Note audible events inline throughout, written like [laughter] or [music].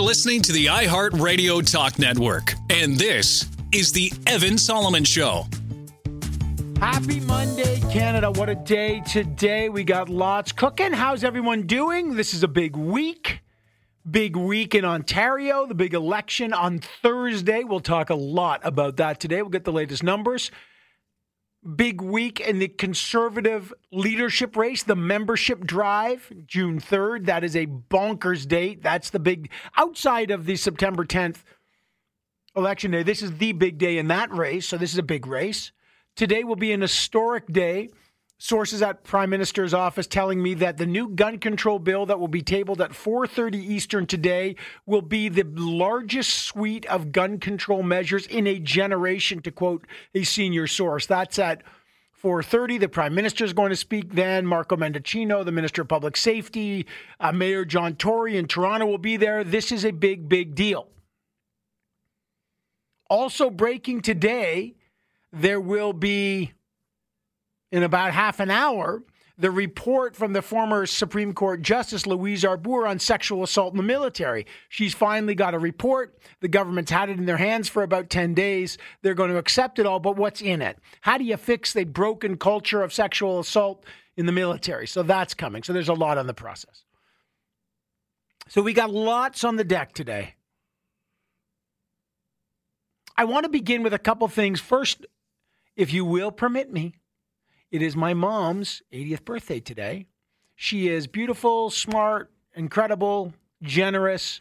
You're listening to the iHeartRadio Talk Network, and this is the Evan Solomon Show. Happy Monday, Canada. What a day today. We got lots cooking. How's everyone doing? This is a big week. Big week in Ontario, the big election on Thursday. We'll talk a lot about that today. We'll get the latest numbers. Big week in the conservative leadership race, the membership drive, June 3rd. That is a bonkers date. That's the big, outside of the September 10th election day, this is the big day in that race. So this is a big race. Today will be an historic day. Sources at Prime Minister's office telling me that the new gun control bill that will be tabled at 4:30 Eastern today will be the largest suite of gun control measures in a generation to quote a senior source. That's at 4:30. The Prime Minister is going to speak then. Marco Mendicino, the Minister of Public Safety, uh, Mayor John Tory in Toronto will be there. This is a big, big deal. Also breaking today, there will be in about half an hour the report from the former Supreme Court Justice Louise Arbour on sexual assault in the military. She's finally got a report. The government's had it in their hands for about 10 days. They're going to accept it all, but what's in it? How do you fix the broken culture of sexual assault in the military? So that's coming. So there's a lot on the process. So we got lots on the deck today. I want to begin with a couple things. First, if you will permit me, it is my mom's 80th birthday today. She is beautiful, smart, incredible, generous.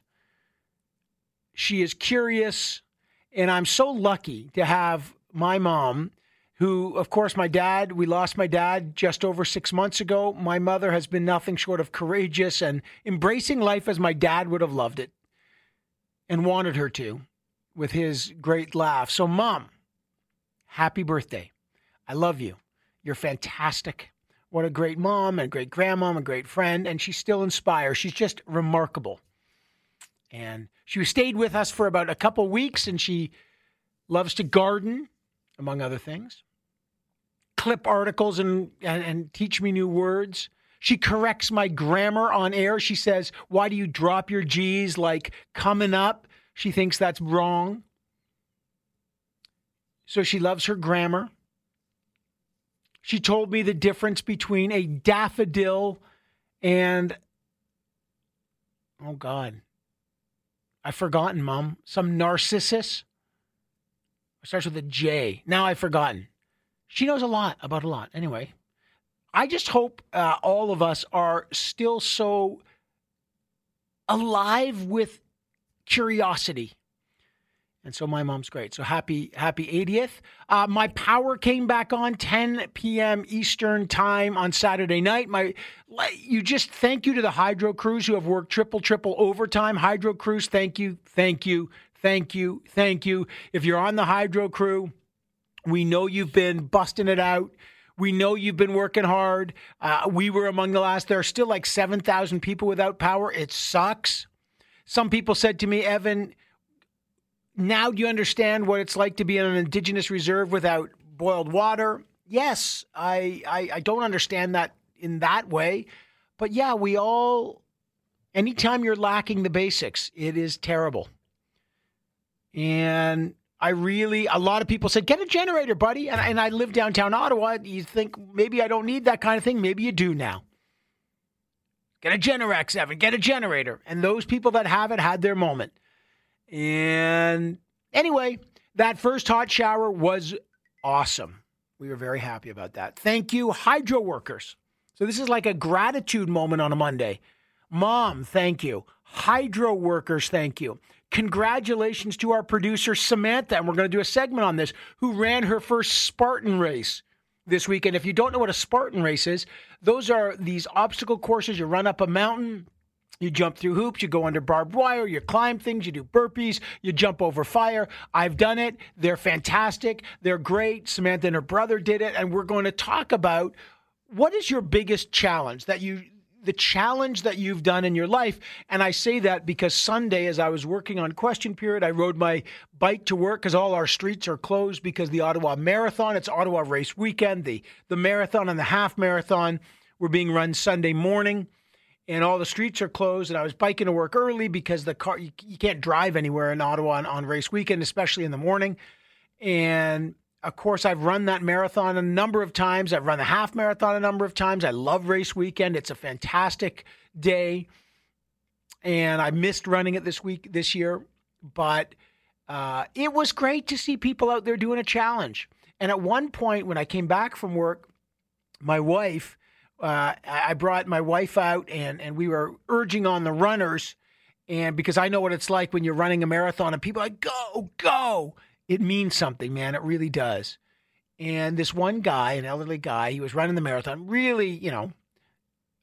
She is curious. And I'm so lucky to have my mom, who, of course, my dad, we lost my dad just over six months ago. My mother has been nothing short of courageous and embracing life as my dad would have loved it and wanted her to with his great laugh. So, mom, happy birthday. I love you. You're fantastic. What a great mom and great grandmom and great friend. And she still inspires. She's just remarkable. And she stayed with us for about a couple weeks and she loves to garden, among other things, clip articles and, and, and teach me new words. She corrects my grammar on air. She says, Why do you drop your G's like coming up? She thinks that's wrong. So she loves her grammar. She told me the difference between a daffodil and, oh God, I've forgotten, Mom. Some narcissus. It starts with a J. Now I've forgotten. She knows a lot about a lot. Anyway, I just hope uh, all of us are still so alive with curiosity and so my mom's great. So happy, happy 80th. Uh, my power came back on 10 p.m. Eastern time on Saturday night. My, you just thank you to the hydro crews who have worked triple, triple overtime. Hydro crews, thank you, thank you, thank you, thank you. If you're on the hydro crew, we know you've been busting it out. We know you've been working hard. Uh, we were among the last. There are still like 7,000 people without power. It sucks. Some people said to me, Evan, now do you understand what it's like to be in an indigenous reserve without boiled water? Yes, I, I, I don't understand that in that way. But yeah, we all, anytime you're lacking the basics, it is terrible. And I really, a lot of people said, get a generator, buddy. And, and I live downtown Ottawa. You think maybe I don't need that kind of thing. Maybe you do now. Get a Generac 7, get a generator. And those people that have it had their moment. And anyway, that first hot shower was awesome. We were very happy about that. Thank you, hydro workers. So this is like a gratitude moment on a Monday. Mom, thank you. Hydro workers, thank you. Congratulations to our producer, Samantha, and we're going to do a segment on this, who ran her first Spartan race this weekend. If you don't know what a Spartan race is, those are these obstacle courses. You run up a mountain, you jump through hoops, you go under barbed wire, you climb things, you do burpees, you jump over fire. I've done it. They're fantastic. They're great. Samantha and her brother did it. And we're going to talk about what is your biggest challenge that you the challenge that you've done in your life. And I say that because Sunday, as I was working on question period, I rode my bike to work because all our streets are closed because the Ottawa Marathon, it's Ottawa race weekend. The the marathon and the half marathon were being run Sunday morning. And all the streets are closed. And I was biking to work early because the car you, you can't drive anywhere in Ottawa on, on race weekend, especially in the morning. And of course, I've run that marathon a number of times. I've run the half marathon a number of times. I love race weekend. It's a fantastic day. And I missed running it this week, this year, but uh, it was great to see people out there doing a challenge. And at one point, when I came back from work, my wife, uh, I brought my wife out and, and we were urging on the runners. And because I know what it's like when you're running a marathon and people are like, go, go it means something, man. It really does. And this one guy, an elderly guy, he was running the marathon. Really, you know,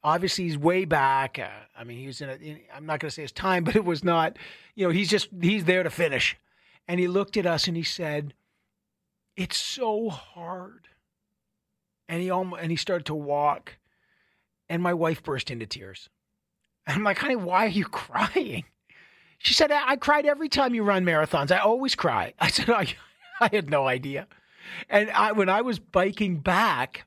obviously he's way back. Uh, I mean, he was in. A, in I'm not going to say his time, [laughs] but it was not. You know, he's just he's there to finish. And he looked at us and he said, "It's so hard." And he almost and he started to walk, and my wife burst into tears. I'm like, honey, why are you [laughs] crying? She said, I, I cried every time you run marathons. I always cry. [laughs] I said, I, I had no idea. And I, when I was biking back,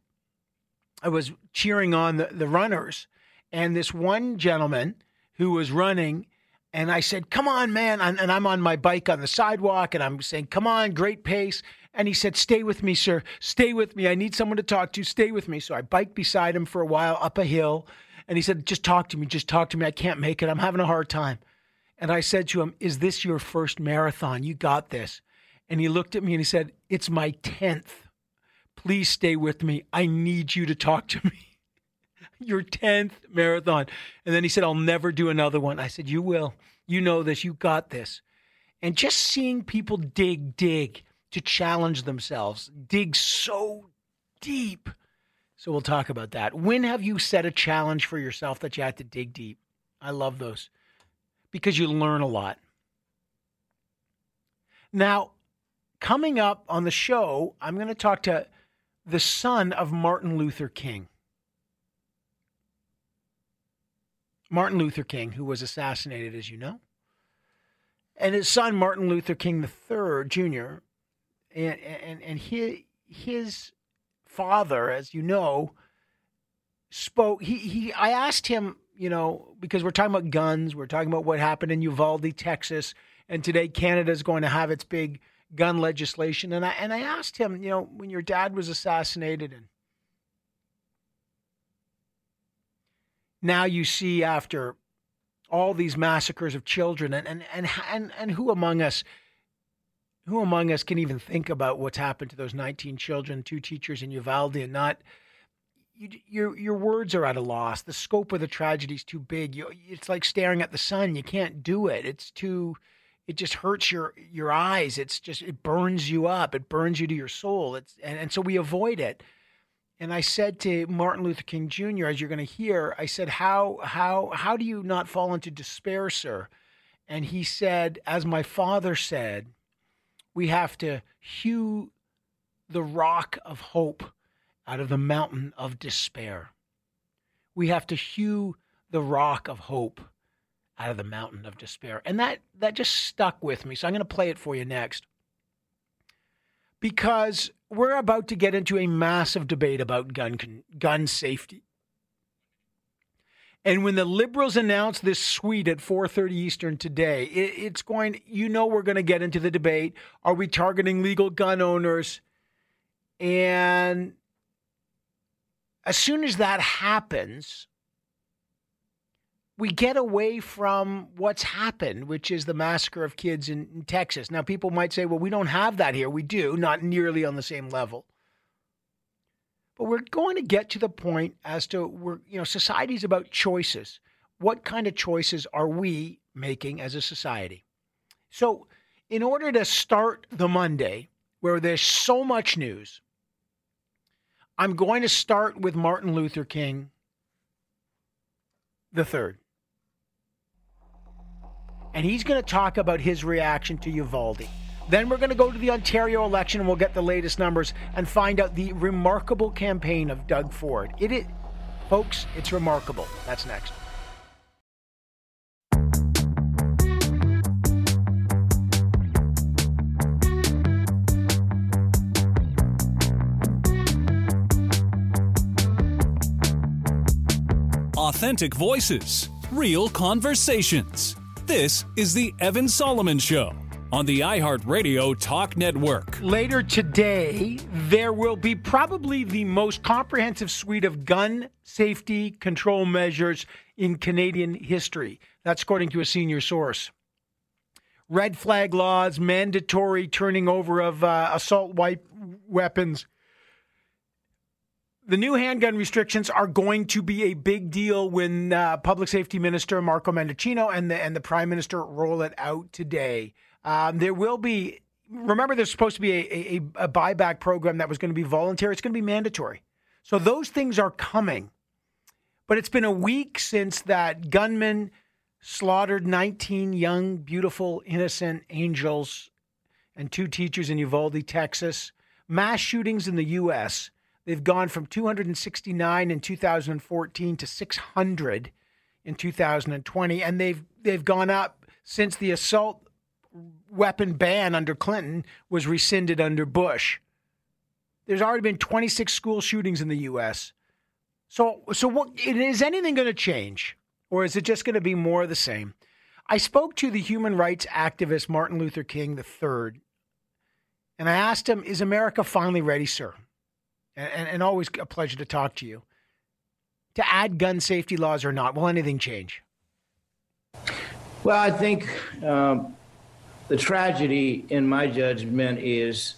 I was cheering on the, the runners. And this one gentleman who was running, and I said, Come on, man. And I'm on my bike on the sidewalk, and I'm saying, Come on, great pace. And he said, Stay with me, sir. Stay with me. I need someone to talk to. Stay with me. So I biked beside him for a while up a hill. And he said, Just talk to me. Just talk to me. I can't make it. I'm having a hard time. And I said to him, Is this your first marathon? You got this. And he looked at me and he said, It's my 10th. Please stay with me. I need you to talk to me. [laughs] your 10th marathon. And then he said, I'll never do another one. I said, You will. You know this. You got this. And just seeing people dig, dig to challenge themselves, dig so deep. So we'll talk about that. When have you set a challenge for yourself that you had to dig deep? I love those because you learn a lot. Now, coming up on the show, I'm going to talk to the son of Martin Luther King. Martin Luther King, who was assassinated, as you know, and his son Martin Luther King III Jr. and and and his his father, as you know, spoke. He he. I asked him you know, because we're talking about guns, we're talking about what happened in Uvalde, Texas, and today Canada is going to have its big gun legislation. And I and I asked him, you know, when your dad was assassinated, and now you see after all these massacres of children, and and and and, and who among us. Who among us can even think about what's happened to those 19 children, two teachers in Uvalde, and not you, your your words are at a loss. The scope of the tragedy is too big. You, it's like staring at the sun. You can't do it. It's too. It just hurts your your eyes. It's just it burns you up. It burns you to your soul. It's and, and so we avoid it. And I said to Martin Luther King Jr., as you're going to hear, I said, "How how how do you not fall into despair, sir?" And he said, "As my father said, we have to hew the rock of hope." out of the mountain of despair. We have to hew the rock of hope out of the mountain of despair. And that, that just stuck with me. So I'm going to play it for you next. Because we're about to get into a massive debate about gun, gun safety. And when the liberals announce this suite at 4:30 Eastern today, it, it's going. You know, we're going to get into the debate: Are we targeting legal gun owners? And as soon as that happens, we get away from what's happened, which is the massacre of kids in, in, Texas. Now, people might say, well, we don't have that here. We do, not nearly on the same level. But we're going to get to the point as to we're, you know, society's about choices. What kind of choices are we making as a society? So, in order to start the Monday, where there's so much news, I'm going to start with Martin Luther King the third. And he's going to talk about his reaction to Uvalde. Then we're going to go to the Ontario election and we'll get the latest numbers and find out the remarkable campaign of Doug Ford. It is, folks, it's remarkable. That's next. authentic voices, real conversations. This is The Evan Solomon Show on the iHeartRadio Talk Network. Later today, there will be probably the most comprehensive suite of gun safety control measures in Canadian history. That's according to a senior source. Red flag laws, mandatory turning over of uh, assault weapons the new handgun restrictions are going to be a big deal when uh, Public Safety Minister Marco Mendicino and the and the Prime Minister roll it out today. Um, there will be. Remember, there's supposed to be a, a, a buyback program that was going to be voluntary. It's going to be mandatory. So those things are coming. But it's been a week since that gunman slaughtered 19 young, beautiful, innocent angels and two teachers in Uvalde, Texas. Mass shootings in the U.S. They've gone from 269 in 2014 to 600 in 2020, and they've they've gone up since the assault weapon ban under Clinton was rescinded under Bush. There's already been 26 school shootings in the U.S. So, so what is anything going to change, or is it just going to be more of the same? I spoke to the human rights activist Martin Luther King III, and I asked him, "Is America finally ready, sir?" and, and always a pleasure to talk to you. To add gun safety laws or not, will anything change? Well, I think um, the tragedy, in my judgment, is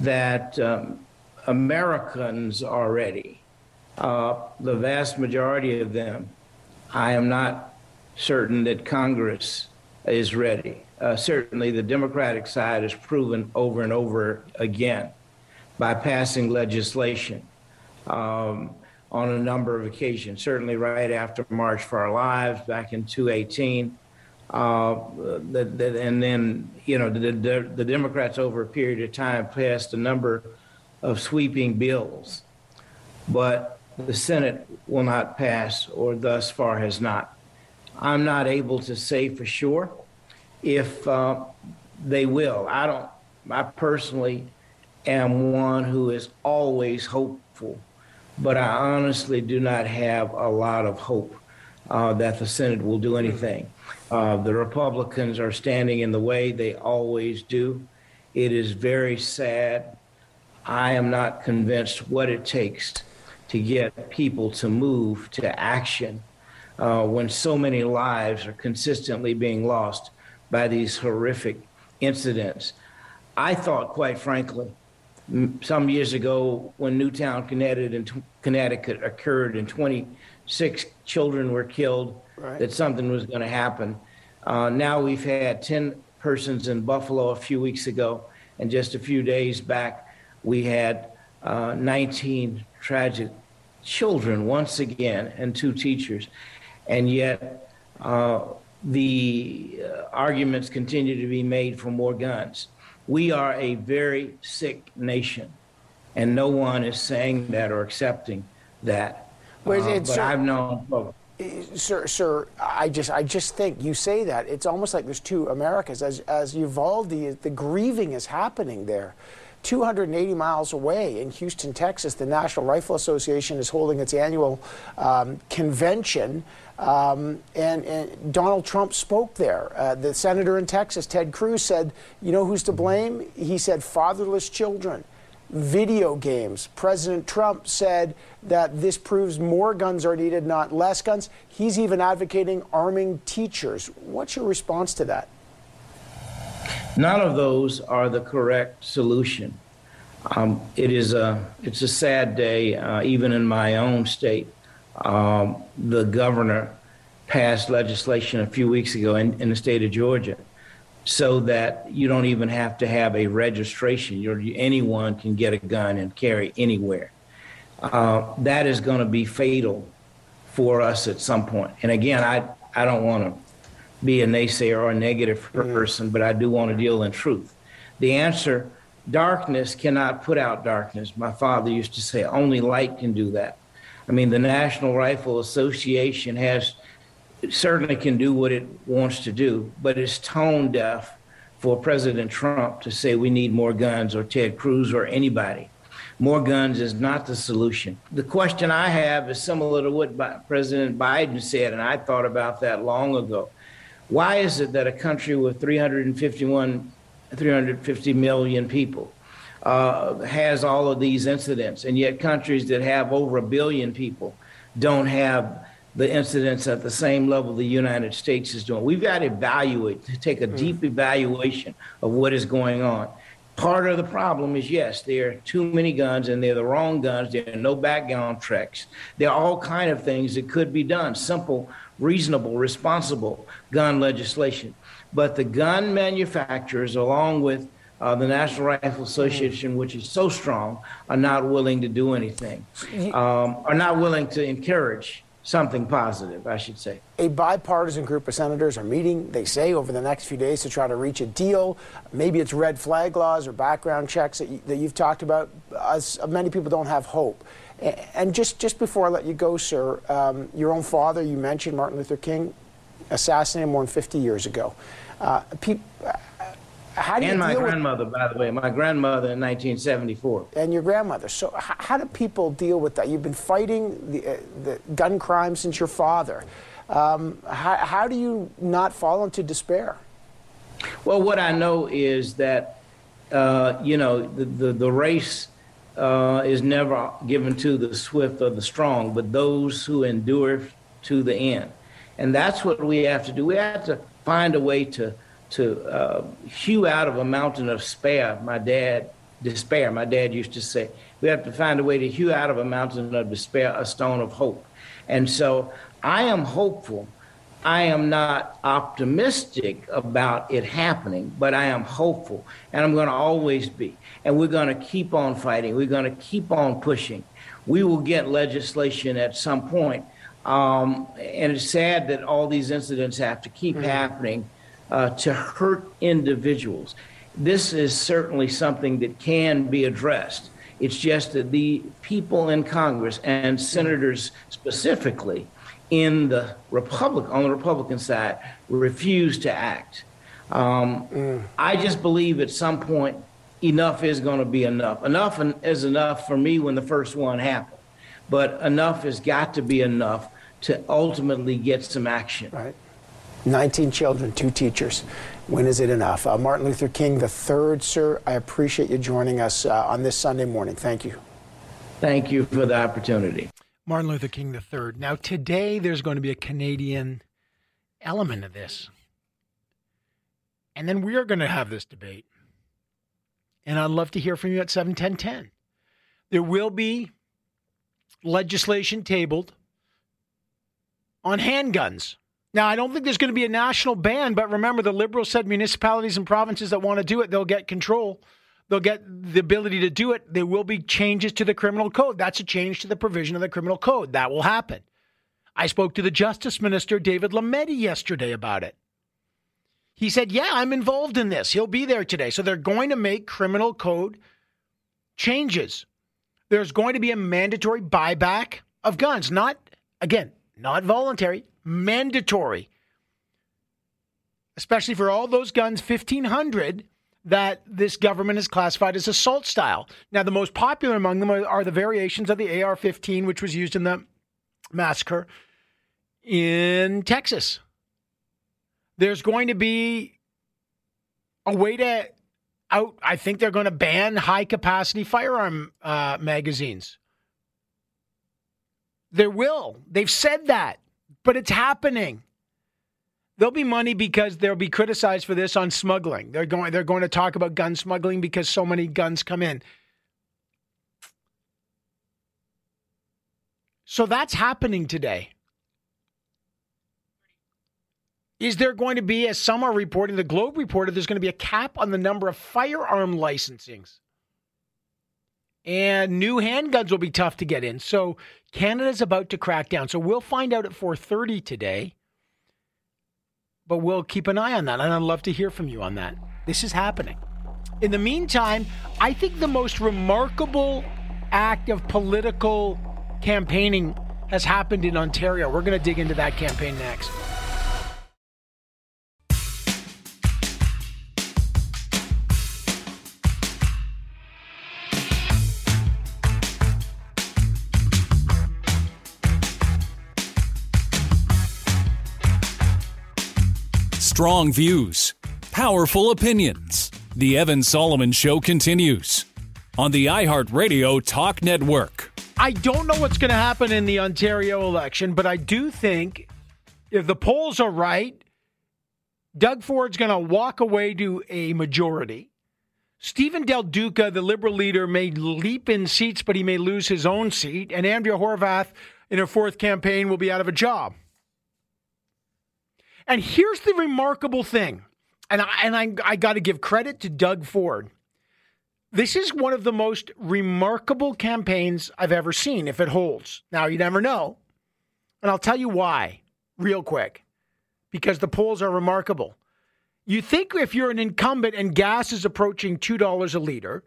that um, Americans are ready. Uh, the vast majority of them, I am not certain that Congress is ready. Uh, certainly, the Democratic side has proven over and over again by passing legislation um, on a number of occasions, certainly right after March for Our Lives back in 2018. Uh, the, the, and then, you know, the, the, the Democrats over a period of time passed a number of sweeping bills, but the Senate will not pass, or thus far has not. I'm not able to say for sure if uh, they will. I don't, I personally am one who is always hopeful, but I honestly do not have a lot of hope uh, that the Senate will do anything. Uh, the Republicans are standing in the way, they always do. It is very sad. I am not convinced what it takes to get people to move to action uh, when so many lives are consistently being lost by these horrific incidents. I thought, quite frankly, some years ago when Newtown, Connecticut, Connecticut occurred in 20- six children were killed, Right. that something was going to happen. Uh, now we've had 10 persons in Buffalo a few weeks ago, and just a few days back, we had uh, 19 tragic children once again and two teachers. And yet, uh, the uh, arguments continue to be made for more guns. We are a very sick nation, and no one is saying that or accepting that. Well, uh, but sir, I've known. Well, sir, sir, I just, I just think you say that it's almost like there's two Americas. As, as Uvalde, the grieving is happening there. 280 miles away in Houston, Texas, the National Rifle Association is holding its annual um, convention. Um, and, and, Donald Trump spoke there. Uh, the senator in Texas, Ted Cruz, said, You know who's to blame? He said, fatherless children, video games. President Trump said that this proves more guns are needed, not less guns. He's even advocating arming teachers. What's your response to that? None of those are the correct solution. Um, it is a, it's a sad day, uh, even in my own state um, the governor passed legislation a few weeks ago in, in, the state of Georgia so that you don't even have to have a registration. You're, anyone can get a gun and carry anywhere. Uh, that is going to be fatal for us at some point. And again, I, I don't want to be a naysayer or a negative mm-hmm. person, but I do want to deal in truth. The answer darkness cannot put out darkness. My father used to say, only light can do that. I mean, the National Rifle Association has certainly can do what it wants to do, but it's tone deaf for President Trump to say we need more guns or Ted Cruz or anybody. More guns is not the solution. The question I have is similar to what President Biden said, and I thought about that long ago. Why is it that a country with 351, 350 million people uh, has all of these incidents, and yet countries that have over a billion people don't have the incidents at the same level the United States is doing. We've got to evaluate, to take a mm. deep evaluation of what is going on. Part of the problem is yes, there are too many guns and they're the wrong guns. There are no background checks. There are all kind of things that could be done. Simple, reasonable, responsible gun legislation. But the gun manufacturers, along with uh, the National Rifle Association, which is so strong, are not willing to do anything, um, are not willing to encourage something positive, I should say. A bipartisan group of senators are meeting, they say, over the next few days to try to reach a deal. Maybe it's red flag laws or background checks that, you, that you've talked about. As many people don't have hope. And just, just before I let you go, sir, um, your own father, you mentioned Martin Luther King, assassinated more than 50 years ago. Uh, how do and my grandmother, with, by the way, my grandmother in 1974. And your grandmother. So how, how do people deal with that? You've been fighting the, uh, the gun crime since your father. Um, how, how do you not fall into despair? Well, what I know is that, uh, you know, the, the, the race uh, is never given to the swift or the strong, but those who endure to the end. And that's what we have to do. We have to find a way to to uh, hew out of a mountain of despair. My dad, despair. My dad used to say, we have to find a way to hew out of a mountain of despair a stone of hope. And so I am hopeful. I am not optimistic about it happening, but I am hopeful, and I'm going to always be. And we're going to keep on fighting. We're going to keep on pushing. We will get legislation at some point. Um, and it's sad that all these incidents have to keep mm-hmm. happening uh, to hurt individuals. This is certainly something that can be addressed. It's just that the people in Congress and senators specifically in the Republic on the Republican side refuse to act. Um, mm. I just believe at some point enough is going to be enough. Enough is enough for me when the first one happened, but enough has got to be enough to ultimately get some action. Right. 19 children, two teachers. When is it enough? Uh, Martin Luther King the third, sir. I appreciate you joining us uh, on this Sunday morning. Thank you. Thank you for the opportunity. Martin Luther King the third. Now today there's going to be a Canadian element of this, and then we are going to have this debate. And I'd love to hear from you at seven ten ten. There will be legislation tabled on handguns. Now, I don't think there's going to be a national ban, but remember, the Liberals said municipalities and provinces that want to do it, they'll get control. They'll get the ability to do it. There will be changes to the criminal code. That's a change to the provision of the criminal code. That will happen. I spoke to the Justice Minister, David Lametti, yesterday about it. He said, Yeah, I'm involved in this. He'll be there today. So they're going to make criminal code changes. There's going to be a mandatory buyback of guns. Not, again, not voluntary, mandatory, especially for all those guns, 1,500 that this government has classified as assault style. Now, the most popular among them are, are the variations of the AR 15, which was used in the massacre in Texas. There's going to be a way to out. I think they're going to ban high capacity firearm uh, magazines. There will. They've said that but it's happening. There'll be money because they'll be criticized for this on smuggling. They're going they're going to talk about gun smuggling because so many guns come in. So that's happening today. Is there going to be, as some are reporting, the Globe reported, there's going to be a cap on the number of firearm licensings? And new handguns will be tough to get in. So Canada's about to crack down. So we'll find out at 4:30 today. But we'll keep an eye on that and I'd love to hear from you on that. This is happening. In the meantime, I think the most remarkable act of political campaigning has happened in Ontario. We're going to dig into that campaign next. Strong views, powerful opinions. The Evan Solomon Show continues on the iHeartRadio Talk Network. I don't know what's going to happen in the Ontario election, but I do think if the polls are right, Doug Ford's going to walk away to a majority. Stephen Del Duca, the Liberal leader, may leap in seats, but he may lose his own seat. And Andrea Horwath, in her fourth campaign, will be out of a job. And here's the remarkable thing, and I, and I, I got to give credit to Doug Ford. This is one of the most remarkable campaigns I've ever seen, if it holds. Now, you never know. And I'll tell you why, real quick, because the polls are remarkable. You think if you're an incumbent and gas is approaching $2 a liter,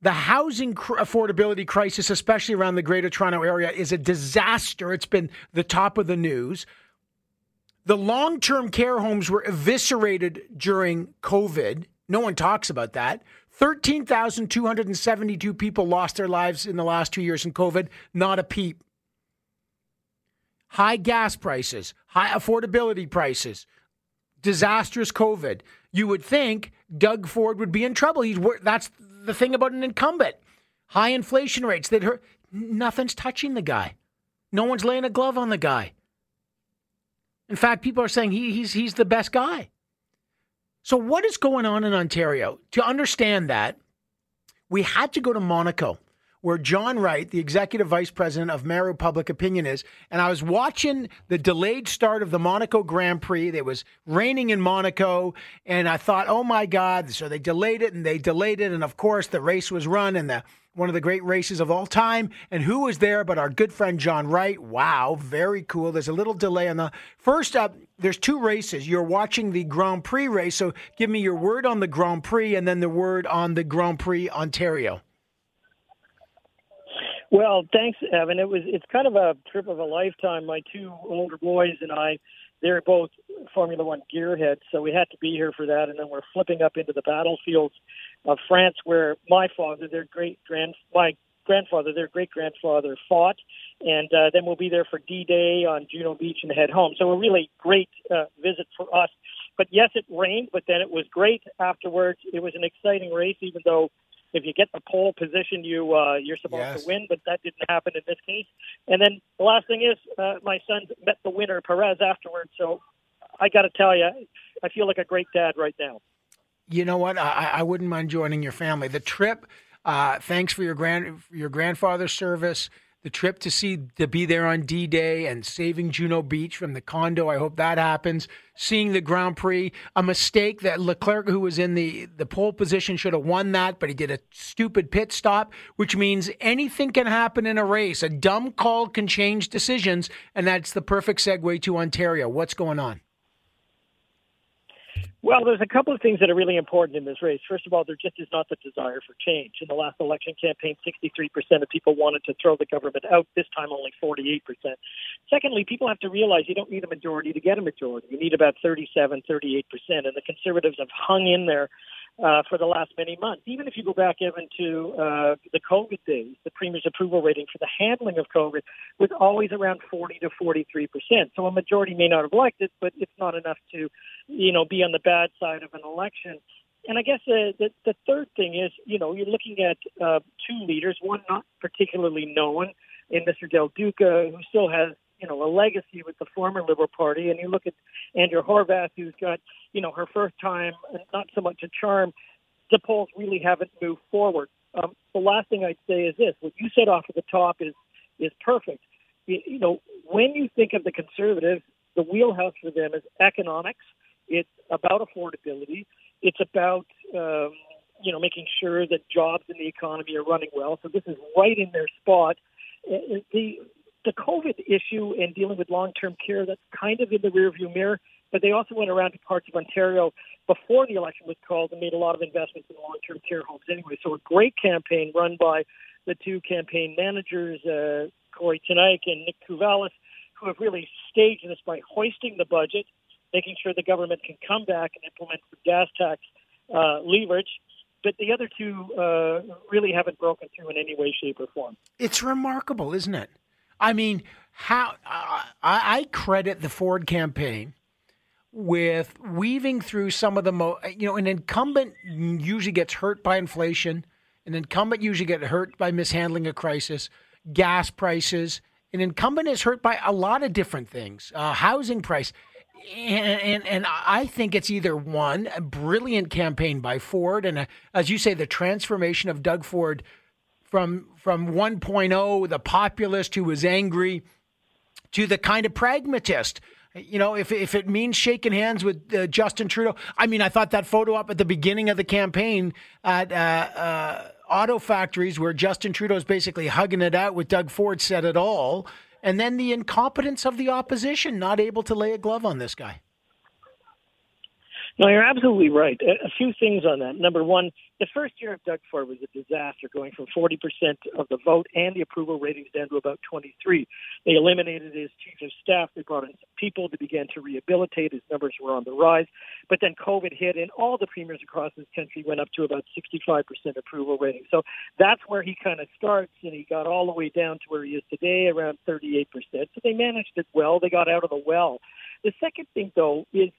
the housing cr- affordability crisis, especially around the Greater Toronto area, is a disaster. It's been the top of the news. The long term care homes were eviscerated during COVID. No one talks about that. 13,272 people lost their lives in the last two years in COVID. Not a peep. High gas prices, high affordability prices, disastrous COVID. You would think Doug Ford would be in trouble. He's that's the thing about an incumbent. High inflation rates that. Nothing's touching the guy. No one's laying a glove on the guy. In fact, people are saying he, he's he's the best guy. So, what is going on in Ontario? To understand that, we had to go to Monaco, where John Wright, the executive vice president of Maru Public Opinion, is. And I was watching the delayed start of the Monaco Grand Prix. It was raining in Monaco, and I thought, oh my God. So they delayed it and they delayed it. And of course, the race was run, and the one of the great races of all time. And who was there but our good friend John Wright? Wow, very cool. There's a little delay on the first up. There's two races. You're watching the Grand Prix race, so give me your word on the Grand Prix and then the word on the Grand Prix Ontario. Well, thanks, Evan. It was it's kind of a trip of a lifetime. My two older boys and I, they're both Formula One gearheads, so we had to be here for that. And then we're flipping up into the battlefields of France, where my father, their great grand, my grandfather, their great grandfather fought, and uh, then we'll be there for D-Day on Juno Beach and head home. So a really great uh, visit for us. But yes, it rained, but then it was great afterwards. It was an exciting race, even though if you get the pole position, you uh, you're supposed yes. to win, but that didn't happen in this case. And then the last thing is, uh, my son met the winner, Perez, afterwards. So I got to tell you, I feel like a great dad right now you know what? I, I wouldn't mind joining your family. The trip, uh, thanks for your grand your grandfather's service. The trip to see to be there on D Day and saving Juno Beach from the condo. I hope that happens. Seeing the Grand Prix, a mistake that Leclerc, who was in the the pole position, should have won that, but he did a stupid pit stop, which means anything can happen in a race. A dumb call can change decisions, and that's the perfect segue to Ontario. What's going on? Well, there's a couple of things that are really important in this race. First of all, there just is not the desire for change. In the last election campaign, 63% of people wanted to throw the government out. This time, only 48%. Secondly, people have to realize you don't need a majority to get a majority. You need about 37, 38%. And the conservatives have hung in there uh, for the last many months. Even if you go back even to uh, the COVID days, the premier's approval rating for the handling of COVID was always around 40 to 43 percent. So a majority may not have liked it, but it's not enough to, you know, be on the bad side of an election. And I guess uh, the the third thing is, you know, you're looking at uh, two leaders, one not particularly known in Mr. Del Duca, who still has you know a legacy with the former Liberal Party, and you look at Andrea Horwath, who's got you know her first time, not so much a charm. The polls really haven't moved forward. Um, the last thing I'd say is this: what you said off at the top is is perfect. You, you know, when you think of the Conservatives, the wheelhouse for them is economics. It's about affordability. It's about um, you know making sure that jobs in the economy are running well. So this is right in their spot. Uh, the the COVID issue and dealing with long-term care, that's kind of in the rearview mirror. But they also went around to parts of Ontario before the election was called and made a lot of investments in long-term care homes anyway. So a great campaign run by the two campaign managers, uh, Kory Teneycke and Nick Kouvalis, who have really staged this by hoisting the budget, making sure the government can come back and implement the gas tax uh, leverage but the other two uh, really haven't broken through in any way, shape, or form. It's remarkable, isn't it? I mean, how uh, I, credit the Ford campaign with weaving through some of the mo you know an incumbent usually gets hurt by inflation an incumbent usually gets hurt by mishandling a crisis gas prices. An incumbent is hurt by a lot of different things uh, housing price. And, and, and I think it's either one a brilliant campaign by Ford and a, as you say the transformation of Doug Ford from from 1.0 the populist who was angry to the kind of pragmatist you know, if if it means shaking hands with uh, Justin Trudeau, I mean, I thought that photo up at the beginning of the campaign at uh, uh, auto factories where Justin Trudeau is basically hugging it out with Doug Ford said it all, and then the incompetence of the opposition not able to lay a glove on this guy. No, you're absolutely right. A, few things on that. Number one, the first year of Doug Ford was a disaster, going from 40% of the vote and the approval ratings down to about 23. They eliminated his chief of staff. They brought in people to begin to rehabilitate. His numbers were on the rise. But then COVID hit, and all the premiers across this country went up to about 65% approval rating. So that's where he kind of starts, and he got all the way down to where he is today, around 38%. So they managed it well. They got out of the well. The second thing, though, is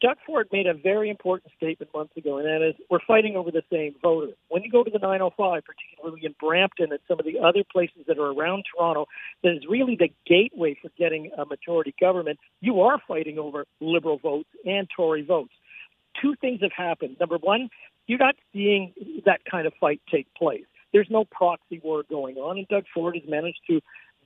Doug Ford made a very important statement months ago, and that is we're fighting over the same voter. When you go to the 905, particularly in Brampton and some of the other places that are around Toronto, that is really the gateway for getting a majority government, you are fighting over Liberal votes and Tory votes. Two things have happened. Number one, you're not seeing that kind of fight take place. There's no proxy war going on, and Doug Ford has managed to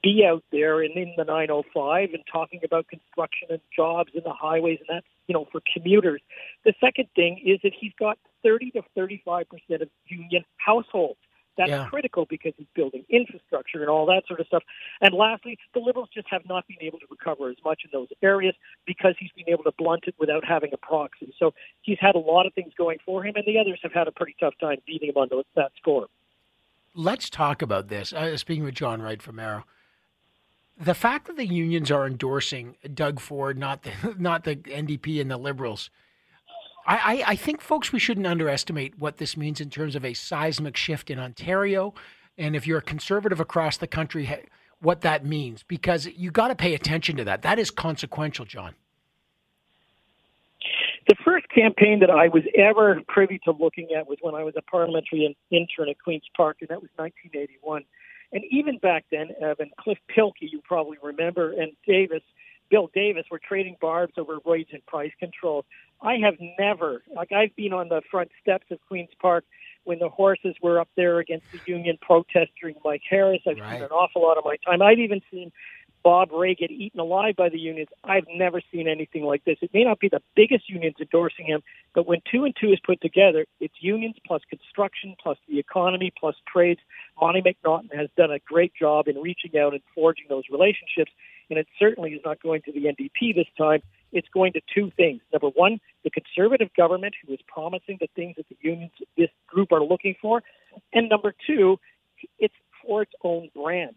be out there and in the 905 and talking about construction and jobs and the highways and that, you know, for commuters. The second thing is that he's got 30 to 35 percent of union households. That's yeah. critical because he's building infrastructure and all that sort of stuff. And lastly, the Liberals just have not been able to recover as much in those areas because he's been able to blunt it without having a proxy. So he's had a lot of things going for him, and the others have had a pretty tough time beating him on that score. Let's talk about this. Uh, speaking with John Wright from Maru, the fact that the unions are endorsing Doug Ford, not the [laughs] not the NDP and the Liberals, I, I, I, think, folks, we shouldn't underestimate what this means in terms of a seismic shift in Ontario, and if you're a conservative across the country, what that means because you got to pay attention to that. That is consequential, John. The first campaign that I was ever privy to looking at was when I was a parliamentary intern at Queen's Park, and that was 1981. And even back then, Evan, Cliff Pilkey, you probably remember, and Davis, Bill Davis were trading barbs over rates and price controls. I have never, like I've been on the front steps of Queen's Park when the horses were up there against the union protest during Mike Harris. I've right. seen an awful lot of my time. I've even seen Bob Rae get eaten alive by the unions. I've never seen anything like this. It may not be the biggest unions endorsing him, but when two and two is put together, it's unions plus construction plus the economy plus trades. Monte McNaughton has done a great job in reaching out and forging those relationships, and it certainly is not going to the NDP this time. It's going to two things. Number one, the conservative government who is promising the things that the unions, this group, are looking for, and number two, it's for its own brand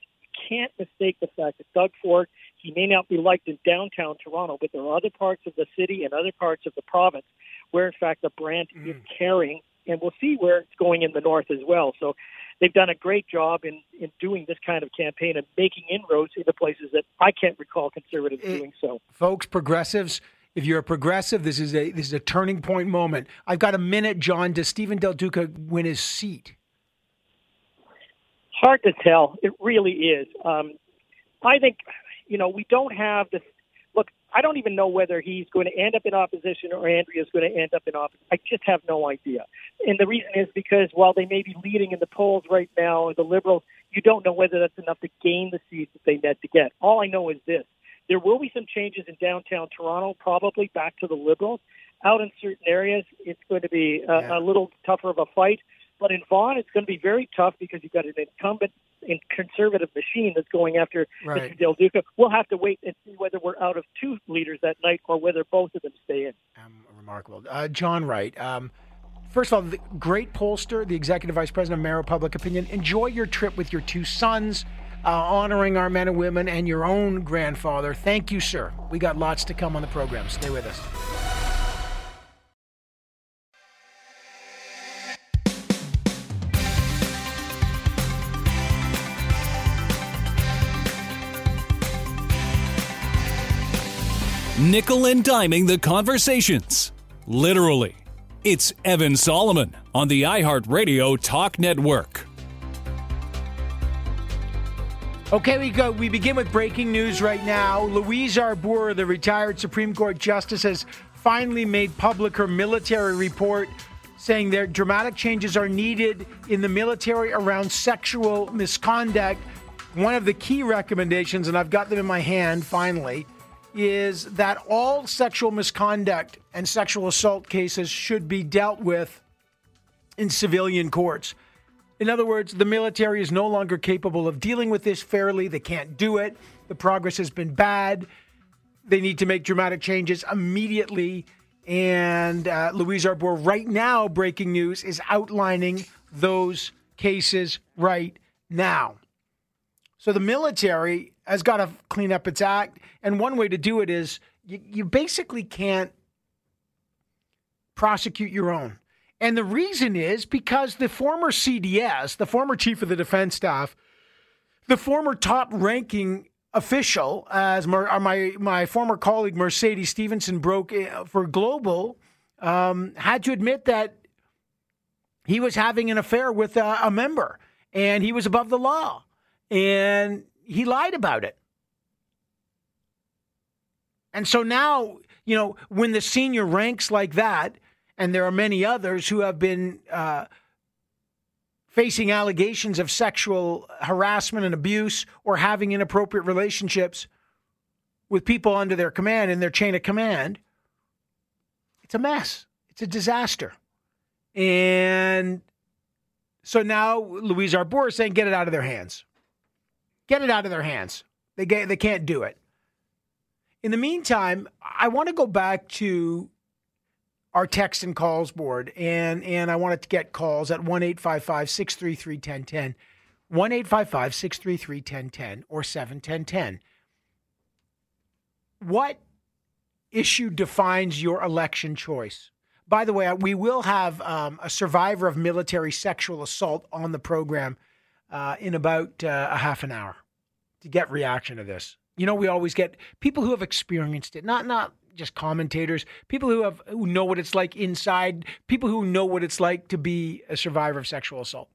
can't mistake the fact that Doug Ford, he may not be liked in downtown Toronto, but there are other parts of the city and other parts of the province where, in fact, the brand mm. is carrying, and we'll see where it's going in the north as well. So they've done a great job in, in doing this kind of campaign and making inroads into places that I can't recall conservatives it, doing so. Folks, progressives. If you're a progressive, this is a this is a turning point moment. I've got a minute, John. Does Stephen Del Duca win his seat? Hard to tell. It really is. Um, I think, you know, we don't have the look. I don't even know whether he's going to end up in opposition or Andrea's going to end up in opposition. I just have no idea. And the reason is because while they may be leading in the polls right now, the Liberals, you don't know whether that's enough to gain the seats that they need to get. All I know is this: there will be some changes in downtown Toronto, probably back to the Liberals. Out in certain areas, it's going to be a, yeah. a little tougher of a fight. But in Vaughan, it's going to be very tough because you've got an incumbent in conservative machine that's going after right. Mr. Del Duca. We'll have to wait and see whether we're out of two leaders that night or whether both of them stay in. Um, remarkable. Uh, John Wright. Um, first of all, the great pollster, the executive vice president of Maru Public Opinion. Enjoy your trip with your two sons, uh, honoring our men and women and your own grandfather. Thank you, sir. We got lots to come on the program. Stay with us. Nickel and diming the conversations. Literally. It's Evan Solomon on the iHeartRadio Talk Network. Okay, we go. We begin with breaking news right now. Louise Arbour, the retired Supreme Court justice, has finally made public her military report saying that dramatic changes are needed in the military around sexual misconduct. One of the key recommendations, and I've got them in my hand finally, is that all sexual misconduct and sexual assault cases should be dealt with in civilian courts. In other words, the military is no longer capable of dealing with this fairly. They can't do it. The progress has been bad. They need to make dramatic changes immediately. And uh, Louise Arbour, right now, breaking news, is outlining those cases right now. So the military has got to clean up its act. And one way to do it is you, you basically can't prosecute your own. And the reason is because the former CDS, the former chief of the defense staff, the former top ranking official, as my, uh, my, my former colleague Mercedes Stephenson broke uh, for Global, um, had to admit that he was having an affair with a, a member and he was above the law. And he lied about it. And so now, you know, when the senior ranks like that, and there are many others who have been uh, facing allegations of sexual harassment and abuse or having inappropriate relationships with people under their command in their chain of command, it's a mess. It's a disaster. And so now Louise Arbour is saying, get it out of their hands. Get it out of their hands. They, get, they can't do it. In the meantime, I want to go back to our text and calls board, and and I wanted to get calls at one eight five five six three three 1010 one eight five five six three three 1010 or 71010. What issue defines your election choice? By the way, we will have um, a survivor of military sexual assault on the program uh, in about uh, a half an hour to get reaction to this. You know, we always get people who have experienced it, not not just commentators, people who have who know what it's like inside, people who know what it's like to be a survivor of sexual assault.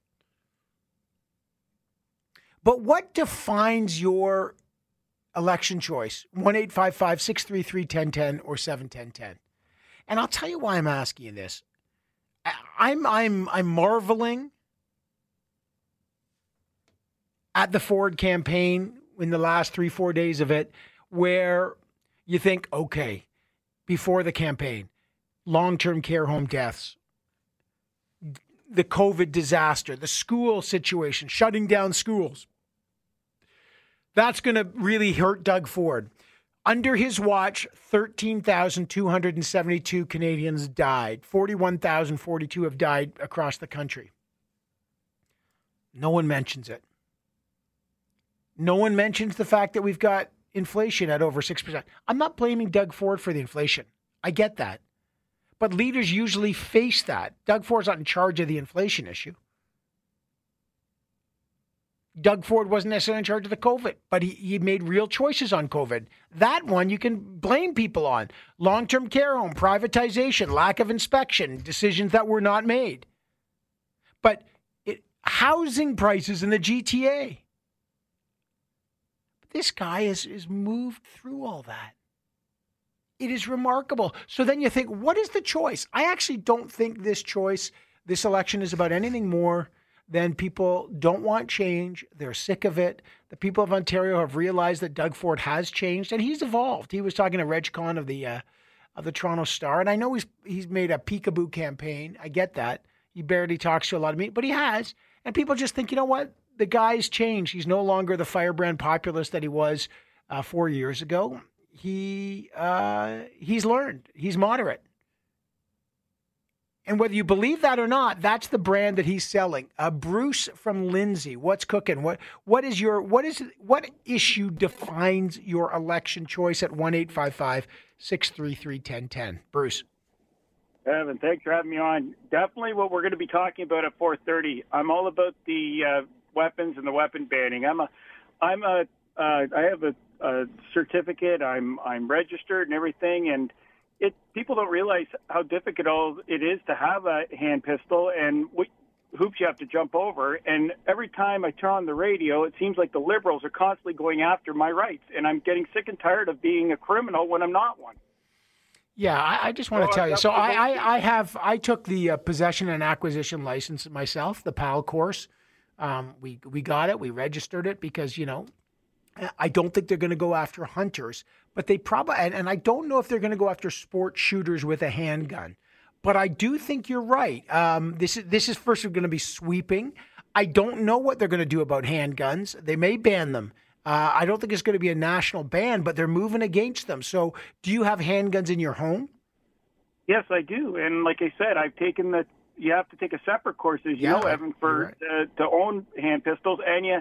But what defines your election choice? 1 633 1010 or 71010. And I'll tell you why I'm asking you this. I'm I'm I'm marveling at the Ford campaign in the last three, four days of it, where you think, okay, before the campaign, long term care home deaths, the COVID disaster, the school situation, shutting down schools. That's going to really hurt Doug Ford. Under his watch, 13,272 Canadians died. 41,042 have died across the country. No one mentions it. No one mentions the fact that we've got inflation at over 6%. I'm not blaming Doug Ford for the inflation. I get that. But leaders usually face that. Doug Ford's not in charge of the inflation issue. Doug Ford wasn't necessarily in charge of the COVID, but he, he made real choices on COVID. That one you can blame people on. Long term care home, privatization, lack of inspection, decisions that were not made. But it, housing prices in the GTA, this guy is, is moved through all that. It is remarkable. So then you think, what is the choice? I actually don't think this choice, this election, is about anything more than people don't want change. They're sick of it. The people of Ontario have realized that Doug Ford has changed and he's evolved. He was talking to Reg Khan of the uh, of the Toronto Star, and I know he's he's made a peekaboo campaign. I get that. He barely talks to a lot of me, but he has. And people just think, you know what? The guy's changed. He's no longer the firebrand populist that he was uh, four years ago. He uh, he's learned. He's moderate. And whether you believe that or not, that's the brand that he's selling. Uh, Bruce from Lindsay, what's cooking? What what is your what is what issue defines your election choice at one eight five five six three three ten ten? Bruce. Evan, thanks for having me on. Definitely, what we're going to be talking about at 4:30. I'm all about the uh, weapons and the weapon banning. I'm a, I'm a, uh, I have a, a certificate. I'm I'm registered and everything, and it people don't realize how difficult it is to have a hand pistol and what hoops you have to jump over. And every time I turn on the radio, it seems like the liberals are constantly going after my rights, and I'm getting sick and tired of being a criminal when I'm not one. Yeah, I, I just want to tell you. So I, I, I have I took the uh, possession and acquisition license myself, the PAL course. Um, we we got it, we registered it because you know I don't think they're going to go after hunters, but they probably and, and I don't know if they're going to go after sport shooters with a handgun. But I do think you're right. Um, this is this is first going to be sweeping. I don't know what they're going to do about handguns. They may ban them. Uh, I don't think it's going to be a national ban, but they're moving against them. So, do you have handguns in your home? Yes, I do. And like I said, I've taken the. You have to take a separate course, as you Yeah, know, Evan, for right. uh, to own hand pistols. And you,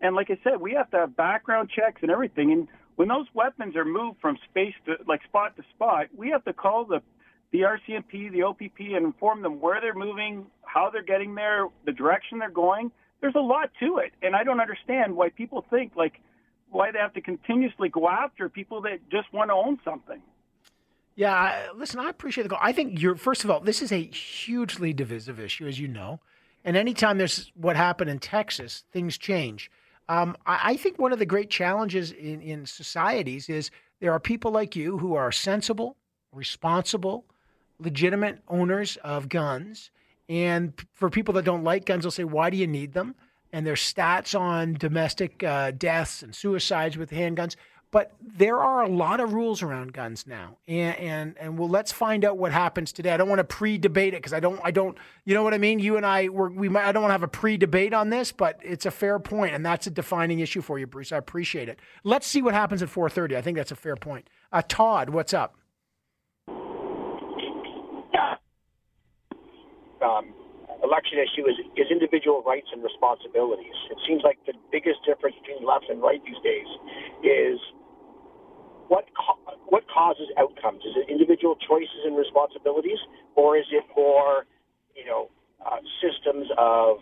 and like I said, we have to have background checks and everything. And when those weapons are moved from space to like spot to spot, we have to call the the RCMP, the OPP, and inform them where they're moving, how they're getting there, the direction they're going. There's a lot to it, and I don't understand why people think like why they have to continuously go after people that just want to own something. Yeah, listen, I appreciate the call. I think you're first of all, this is a hugely divisive issue, as you know, and anytime there's what happened in Texas, things change. Um, I, I think one of the great challenges in, in societies is there are people like you who are sensible, responsible, legitimate owners of guns, and for people that don't like guns, they'll say, "Why do you need them?" And there's stats on domestic uh, deaths and suicides with handguns. But there are a lot of rules around guns now, and and, and well, let's find out what happens today. I don't want to pre-debate it because I don't, I don't, you know what I mean. You and I, we're, we might, I don't want to have a pre-debate on this, but it's a fair point, and that's a defining issue for you, Bruce. I appreciate it. Let's see what happens at 4:30. I think that's a fair point. Uh, Todd, what's up? um, election issue is, is individual rights and responsibilities. It seems like the biggest difference between left and right these days is what co- what causes outcomes. Is it individual choices and responsibilities, or is it more, you know, uh, systems of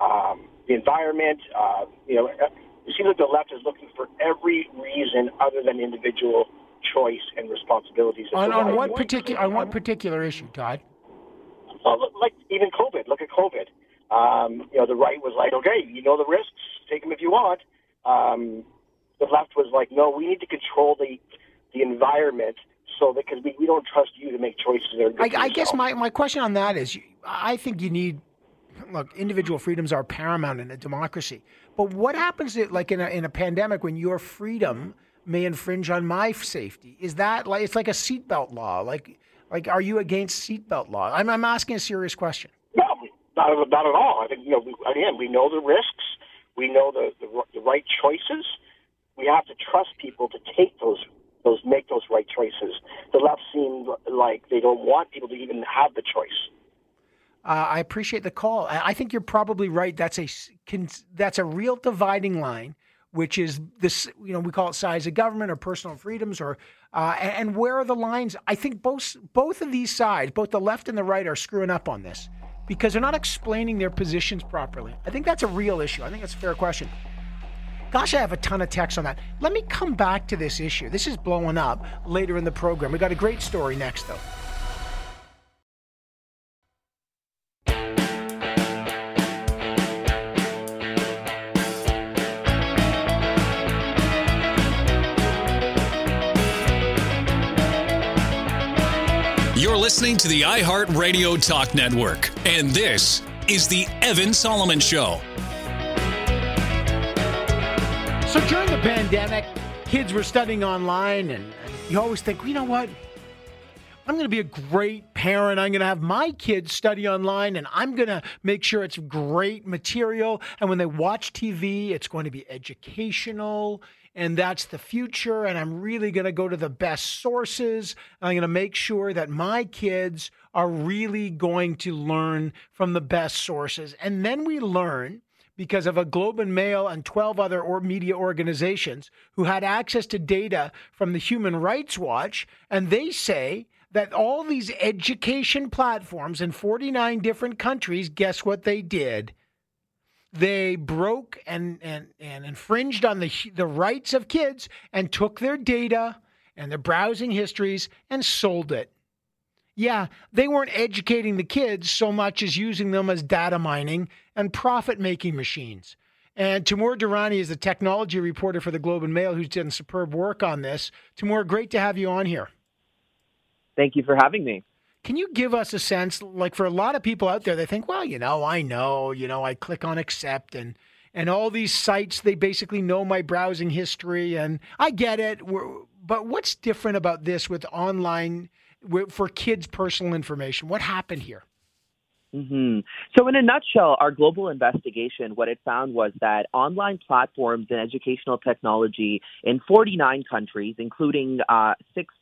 um, the environment? Uh, you know, it seems like the left is looking for every reason other than individual choice and responsibilities. On, on what particular on what particular issue, Todd? well, look, like even COVID. Look at COVID. Um, you know, the right was like, okay, you know the risks, take them if you want. Um, the left was like, no, we need to control the the environment so because we, we don't trust you to make choices that are good I, I guess my, my question on that is I think you need look individual freedoms are paramount in a democracy but what happens if, like in a, in a pandemic when your freedom may infringe on my safety is that like it's like a seatbelt law like like are you against seatbelt law I'm, I'm asking a serious question No, not, at- not at all. I think you know. We, again, we know the risks. We know the, the the right choices. We have to trust people to take those those make those right choices. The left seem like they don't want people to even have the choice. Uh, I appreciate the call. I think you're probably right. That's a that's a real dividing line, which is this. You know, we call it size of government or personal freedoms, or uh, and where are the lines? I think both both of these sides, both the left and the right, are screwing up on this because they're not explaining their positions properly. I think that's a real issue. I think that's a fair question. Gosh, I have a ton of text on that. Let me come back to this issue. This is blowing up later in the program. We got a great story next, though. You're listening to the iHeartRadio Talk Network, and this is the Evan Solomon Show. So during the pandemic, kids were studying online, and you always think, you know what? I'm going to be a great parent. I'm going to have my kids study online, and I'm going to make sure it's great material. And when they watch TV, it's going to be educational, and that's the future. And I'm really going to go to the best sources. I'm going to make sure that my kids are really going to learn from the best sources. And then we learn because of a Globe and Mail and 12 other or media organizations who had access to data from the Human Rights Watch, and they say that all these education platforms in 49 different countries, guess what they did? they broke and, and, and infringed on the, the rights of kids and took their data and their browsing histories and sold it. Yeah, they weren't educating the kids so much as using them as data mining and profit making machines. And Temur Durrani is a technology reporter for the Globe and Mail who's done superb work on this. Temur, great to have you on here. Thank you for having me. Can you give us a sense, like for a lot of people out there, they think, well, you know, I know, you know, I click on accept and and all these sites, they basically know my browsing history, and I get it. But what's different about this with online for kids' personal information? What happened here? Mm-hmm. So, in a nutshell, our global investigation, what it found was that online platforms and educational technology in 49 countries, including uh, six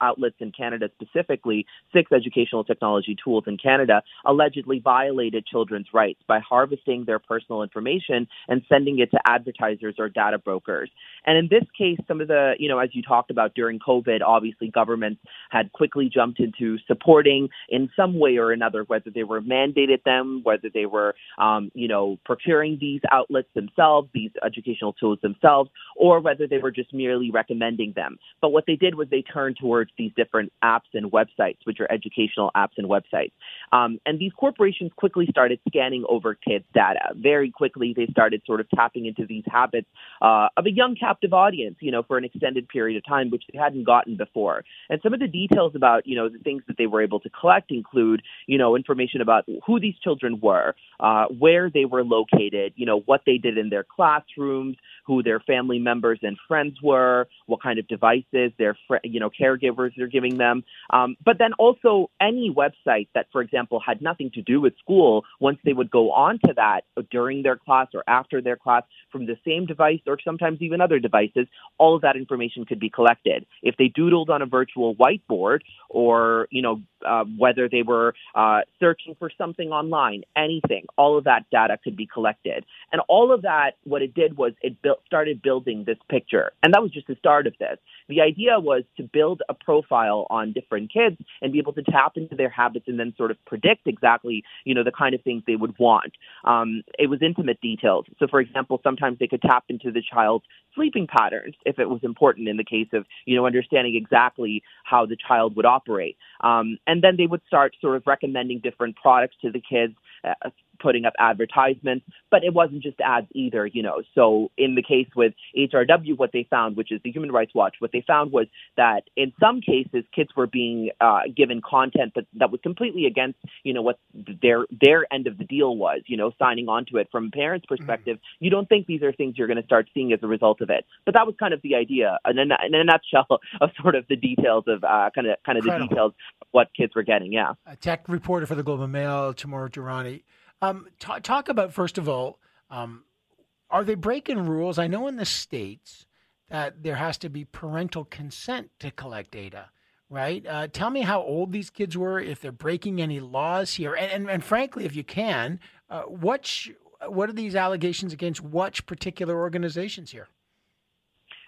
outlets in Canada specifically, six educational technology tools in Canada, allegedly violated children's rights by harvesting their personal information and sending it to advertisers or data brokers. And in this case, some of the, you know, as you talked about during COVID, obviously governments had quickly jumped into supporting in some way or another, whether they were mandated them, whether they were, um, you know, procuring these outlets themselves, these educational tools themselves, or whether they were just merely recommending them. But what they did was they turned towards these different apps and websites, which are educational apps and websites. Um, and these corporations quickly started scanning over kids' data. Very quickly, they started sort of tapping into these habits uh, of a young captive audience, you know, for an extended period of time, which they hadn't gotten before. And some of the details about, you know, the things that they were able to collect include, you know, information about who these children were, uh, where they were located, you know, what they did in their classrooms, who their family members and friends were, what kind of devices their, fr- you know, caregivers are giving them. Um, but then also any website that, for example, had nothing to do with school, once they would go on to that during their class or after their class from the same device or sometimes even other devices, all of that information could be collected. If they doodled on a virtual whiteboard or, you know, uh, whether they were uh, searching for something online, anything, all of that data could be collected. And all of that, what it did was it built, started building this picture. And that was just the start of this. The idea was to build a profile on different kids and be able to tap into their habits and then sort of predict exactly, you know, the kind of things they would want. Um, it was intimate details. So, for example, sometimes they could tap into the child's sleeping patterns if it was important in the case of, you know, understanding exactly how the child would operate. Um, and then they would start sort of recommending different products to the kids, uh, putting up advertisements, but it wasn't just ads either, you know. So in the case with HRW, what they found, which is the Human Rights Watch, what they found was that in some cases, kids were being uh, given content that, that was completely against, you know, what their their end of the deal was, you know, signing on to it from a parent's mm-hmm. perspective. Mm-hmm. You don't think these are things you're going to start seeing as a result of it, but that was kind of the idea, in a, in a nutshell, [laughs] of sort of the details of uh, kind of kind of the details of what kids were getting. Yeah, a tech reporter for the Globe and Mail, Temur Durrani. Um, t- talk about first of all, um, are they breaking rules? I know in the states that there has to be parental consent to collect data, right? Uh, tell me how old these kids were, if they're breaking any laws here, and and, and frankly, if you can, uh, what sh- what are these allegations against what particular organizations here?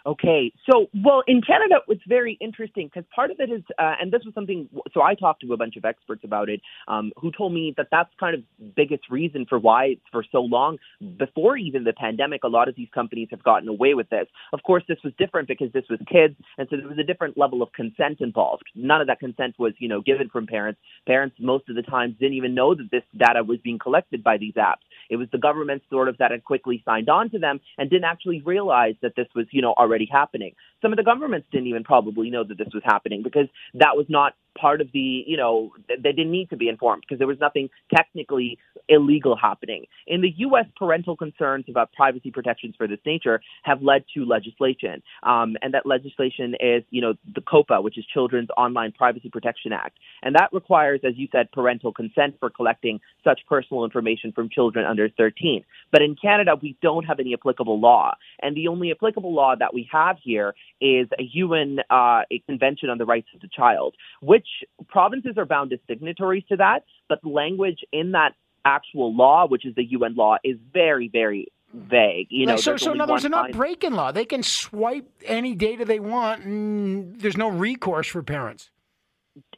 Okay, so well in Canada, it's very interesting because part of it is, uh, and this was something. So I talked to a bunch of experts about it, um, who told me that that's kind of biggest reason for why for so long before even the pandemic, a lot of these companies have gotten away with this. Of course, this was different because this was kids, and so there was a different level of consent involved. None of that consent was, you know, given from parents. Parents most of the times didn't even know that this data was being collected by these apps. It was the government sort of that had quickly signed on to them and didn't actually realize that this was, you know, already happening. Some of the governments didn't even probably know that this was happening because that was not part of the, you know, they didn't need to be informed because there was nothing technically illegal happening. In the U.S., parental concerns about privacy protections for this nature have led to legislation. Um, and that legislation is, you know, the COPPA, which is Children's Online Privacy Protection Act. And that requires, as you said, parental consent for collecting such personal information from children under 13. But in Canada, we don't have any applicable law. And the only applicable law that we have here is a UN uh, a Convention on the Rights of the Child, which which provinces are bound as signatories to that, but language in that actual law, which is the UN law, is very, very vague. You know, so, so in other words, they're not breaking law. They can swipe any data they want, and there's no recourse for parents.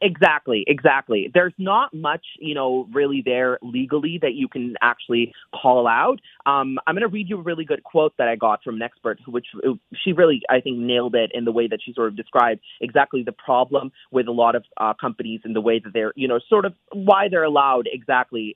Exactly, exactly. There's not much, you know, really there legally that you can actually call out. Um, I'm going to read you a really good quote that I got from an expert, which uh, she really, I think, nailed it in the way that she sort of described exactly the problem with a lot of uh, companies and the way that they're, you know, sort of why they're allowed exactly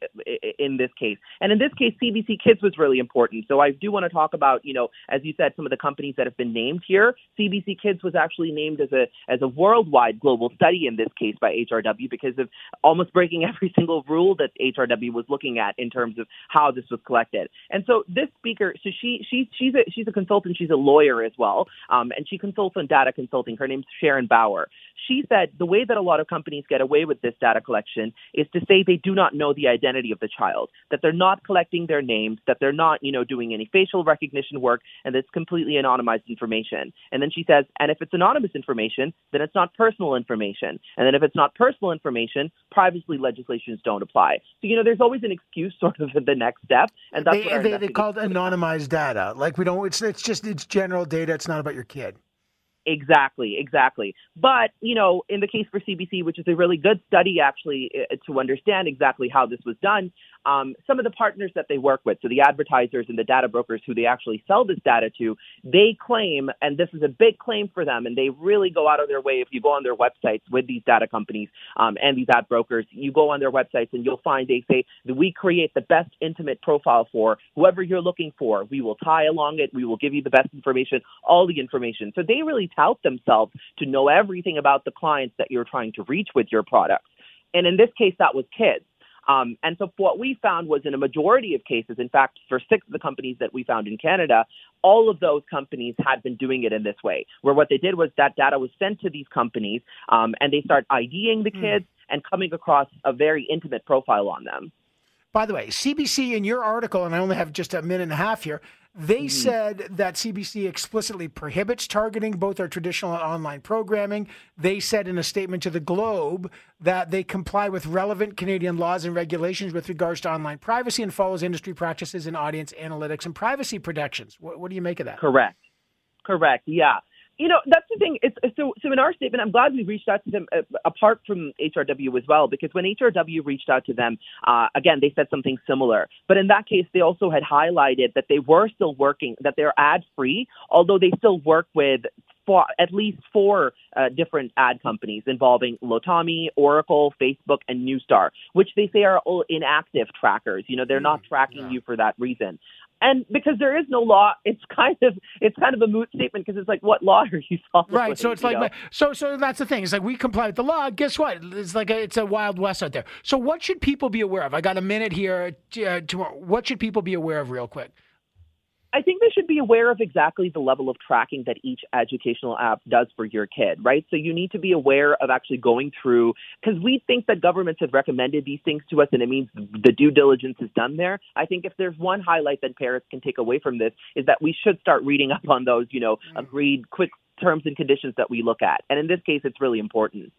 in this case. And in this case, CBC Kids was really important. So I do want to talk about, you know, as you said, some of the companies that have been named here. CBC Kids was actually named as a as a worldwide global study in this case by HRW because of almost breaking [laughs] every single rule that HRW was looking at in terms of how this was collected. And so this speaker, so she she she's a she's a consultant, she's a lawyer as well, um, and she consults on data consulting. Her name's Sharon Bauer. She said the way that a lot of companies get away with this data collection is to say they do not know the identity of the child, that they're not collecting their names, that they're not you know doing any facial recognition work, and it's completely anonymized information. And then she says, and if it's anonymous information, then it's not personal information. And then if it's not personal information, privacy legislations don't apply. So, you know, there's always an excuse [laughs] sort of at the next step. And that's they, they, they called anonymized data. Like we don't, it's, it's just, it's general data. It's not about your kid. Exactly, exactly. But, you know, in the case for CBC, which is a really good study actually uh, to understand exactly how this was done, um, some of the partners that they work with, so the advertisers and the data brokers who they actually sell this data to, they claim, and this is a big claim for them, and they really go out of their way. If you go on their websites with these data companies um, and these ad brokers, you go on their websites and you'll find they say that we create the best intimate profile for whoever you're looking for. We will tie along it. We will give you the best information, all the information. So they really tout themselves to know everything about the clients that you're trying to reach with your products. And in this case, that was kids. Um, and so what we found was in a majority of cases, in fact, for six of the companies that we found in Canada, all of those companies had been doing it in this way, where what they did was that data was sent to these companies um, and they start IDing the hmm. kids mm. and coming across a very intimate profile on them. By the way, CBC in your article, and I only have just a minute and a half here, they mm. said that CBC explicitly prohibits targeting both our traditional and online programming. They said in a statement to the Globe that they comply with relevant Canadian laws and regulations with regards to online privacy and follows industry practices in audience analytics and privacy protections. What, what do you make of that? Correct. Correct. Yeah you know, that's the thing. It's, so, so in our statement, I'm glad we reached out to them uh, apart from HRW as well, because when HRW reached out to them, uh, again, they said something similar. But in that case, they also had highlighted that they were still working, that they're ad free, although they still work with four, at least four uh, different ad companies involving Lotame, Oracle, Facebook, and Neustar, which they say are all inactive trackers. You know, they're not mm, tracking yeah. you for that reason and because there is no law, it's kind of it's kind of a moot statement because it's like, what law are you following? Right. So it's like, so so that's the thing. It's like we comply with the law. Guess what? It's like a, it's a wild west out there. So what should people be aware of? I got a minute here. Uh, Temur. What should people be aware of, real quick? I think they should be aware of exactly the level of tracking that each educational app does for your kid, right? So you need to be aware of actually going through, because we think that governments have recommended these things to us and it means the due diligence is done there. I think if there's one highlight that parents can take away from this is that we should start reading up on those, you know, mm-hmm. agreed quick terms and conditions that we look at. And in this case, it's really important.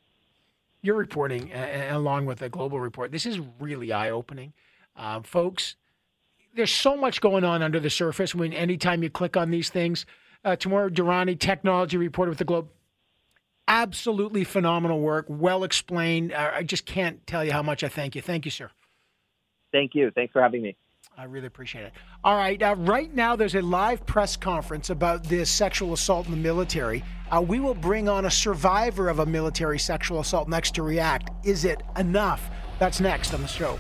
You're reporting, uh, along with a global report. This is really eye opening. Uh, folks, there's so much going on under the surface when anytime you click on these things. Uh, Temur Durrani, technology reporter with the Globe. Absolutely phenomenal work, well explained. Uh, I just can't tell you how much I thank you. Thank you, sir. Thank you. Thanks for having me. I really appreciate it. All right, uh, right now there's a live press conference about this sexual assault in the military. Uh, we will bring on a survivor of a military sexual assault next to react. Is it enough? That's next on the show.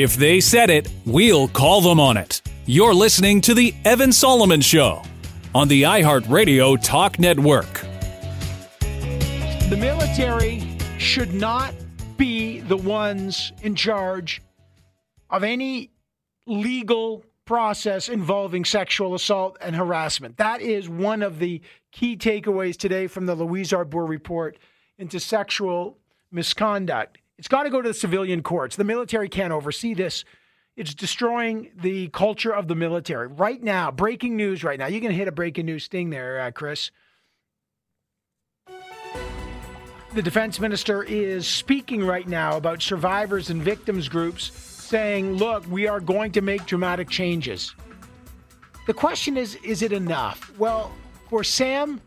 If they said it, we'll call them on it. You're listening to The Evan Solomon Show on the iHeartRadio Talk Network. The military should not be the ones in charge of any legal process involving sexual assault and harassment. That is one of the key takeaways today from the Louise Arbour report into sexual misconduct. It's got to go to the civilian courts. The military can't oversee this. It's destroying the culture of the military. Right now, breaking news right now. You can hit a breaking news sting there, uh, Chris. The defense minister is speaking right now about survivors and victims groups saying, look, we are going to make dramatic changes. The question is, is it enough? Well, for Sam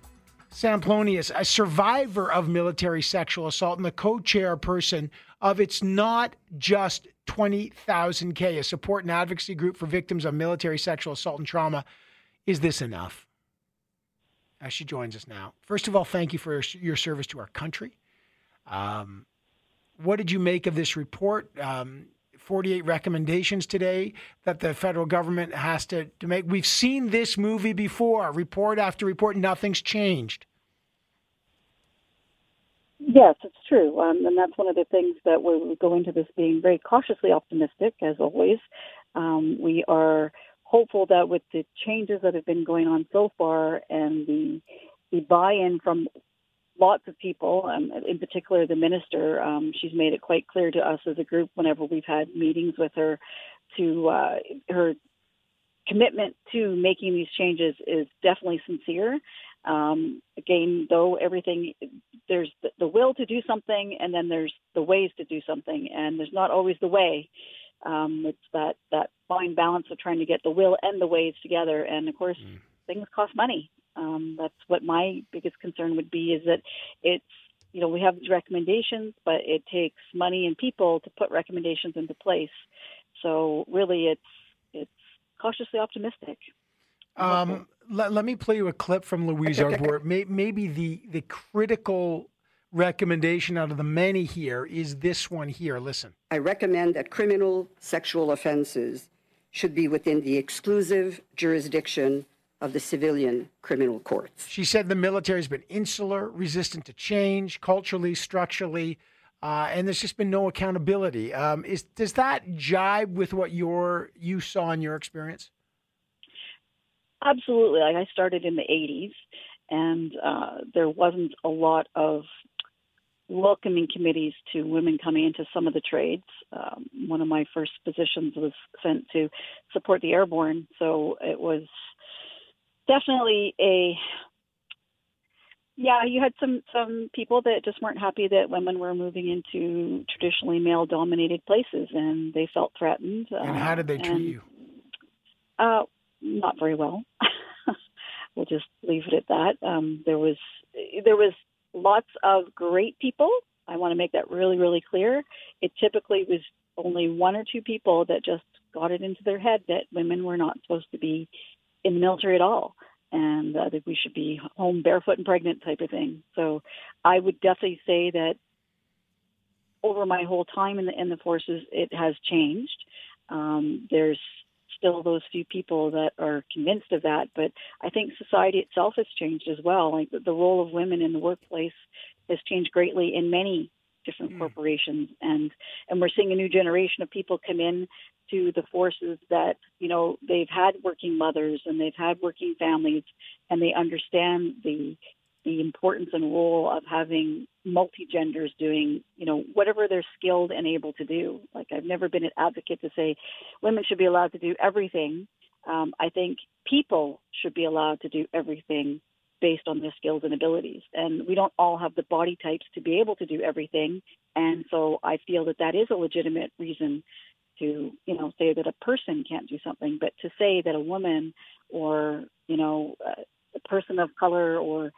Samplonius, a survivor of military sexual assault and the co chairperson of It's Not Just 20,000K, a support and advocacy group for victims of military sexual assault and trauma, is this enough? As she joins us now. First of all, thank you for your service to our country. Um, what did you make of this report? Um, 48 recommendations today that the federal government has to, to make. We've seen this movie before, report after report, nothing's changed. Yes, it's true. Um, and that's one of the things that we're going to this being very cautiously optimistic, as always. Um, we are hopeful that with the changes that have been going on so far and the, the buy in from lots of people, um, in particular the minister, um, she's made it quite clear to us as a group whenever we've had meetings with her to uh, her commitment to making these changes is definitely sincere. Um, again, though, everything there's the, the, will to do something, and then there's the ways to do something, and there's not always the way. Um, it's that that fine balance of trying to get the will and the ways together, and of course, mm. things cost money. Um, that's what my biggest concern would be is that it's you know we have these recommendations, but it takes money and people to put recommendations into place. So really, it's it's cautiously optimistic. Um, let, let me play you a clip from Louise Arbour. maybe the the critical recommendation out of the many here is this one here. Listen. I recommend that criminal sexual offenses should be within the exclusive jurisdiction of the civilian criminal courts. She said the military has been insular, resistant to change, culturally, structurally, uh, and there's just been no accountability. Um, is does that jibe with what your you saw in your experience? Absolutely. Like I started in the 80s, and uh, there wasn't a lot of welcoming committees to women coming into some of the trades. Um, one of my first positions was sent to support the airborne, so it was definitely a yeah, you had some some people that just weren't happy that women were moving into traditionally male dominated places, and they felt threatened. And how did they treat and, you? Uh, not very well. [laughs] we'll just leave it at that. Um, there was there was lots of great people. I want to make that really really clear. It typically was only one or two people that just got it into their head that women were not supposed to be in the military at all and uh, that we should be home barefoot and pregnant type of thing. So I would definitely say that over my whole time in the in the forces, it has changed. Um, there's still those few people that are convinced of that, but I think society itself has changed as well. Like the, the role of women in the workplace has changed greatly in many different mm. corporations and and we're seeing a new generation of people come in to the forces that you know they've had working mothers and they've had working families and they understand the the importance and role of having multi genders doing you know whatever they're skilled and able to do. Like i've never been an advocate to say women should be allowed to do everything. Um, i think people should be allowed to do everything based on their skills and abilities. And we don't all have the body types to be able to do everything. And so i feel that that is a legitimate reason to you know say that a person can't do something, but to say that a woman or you know a person of color or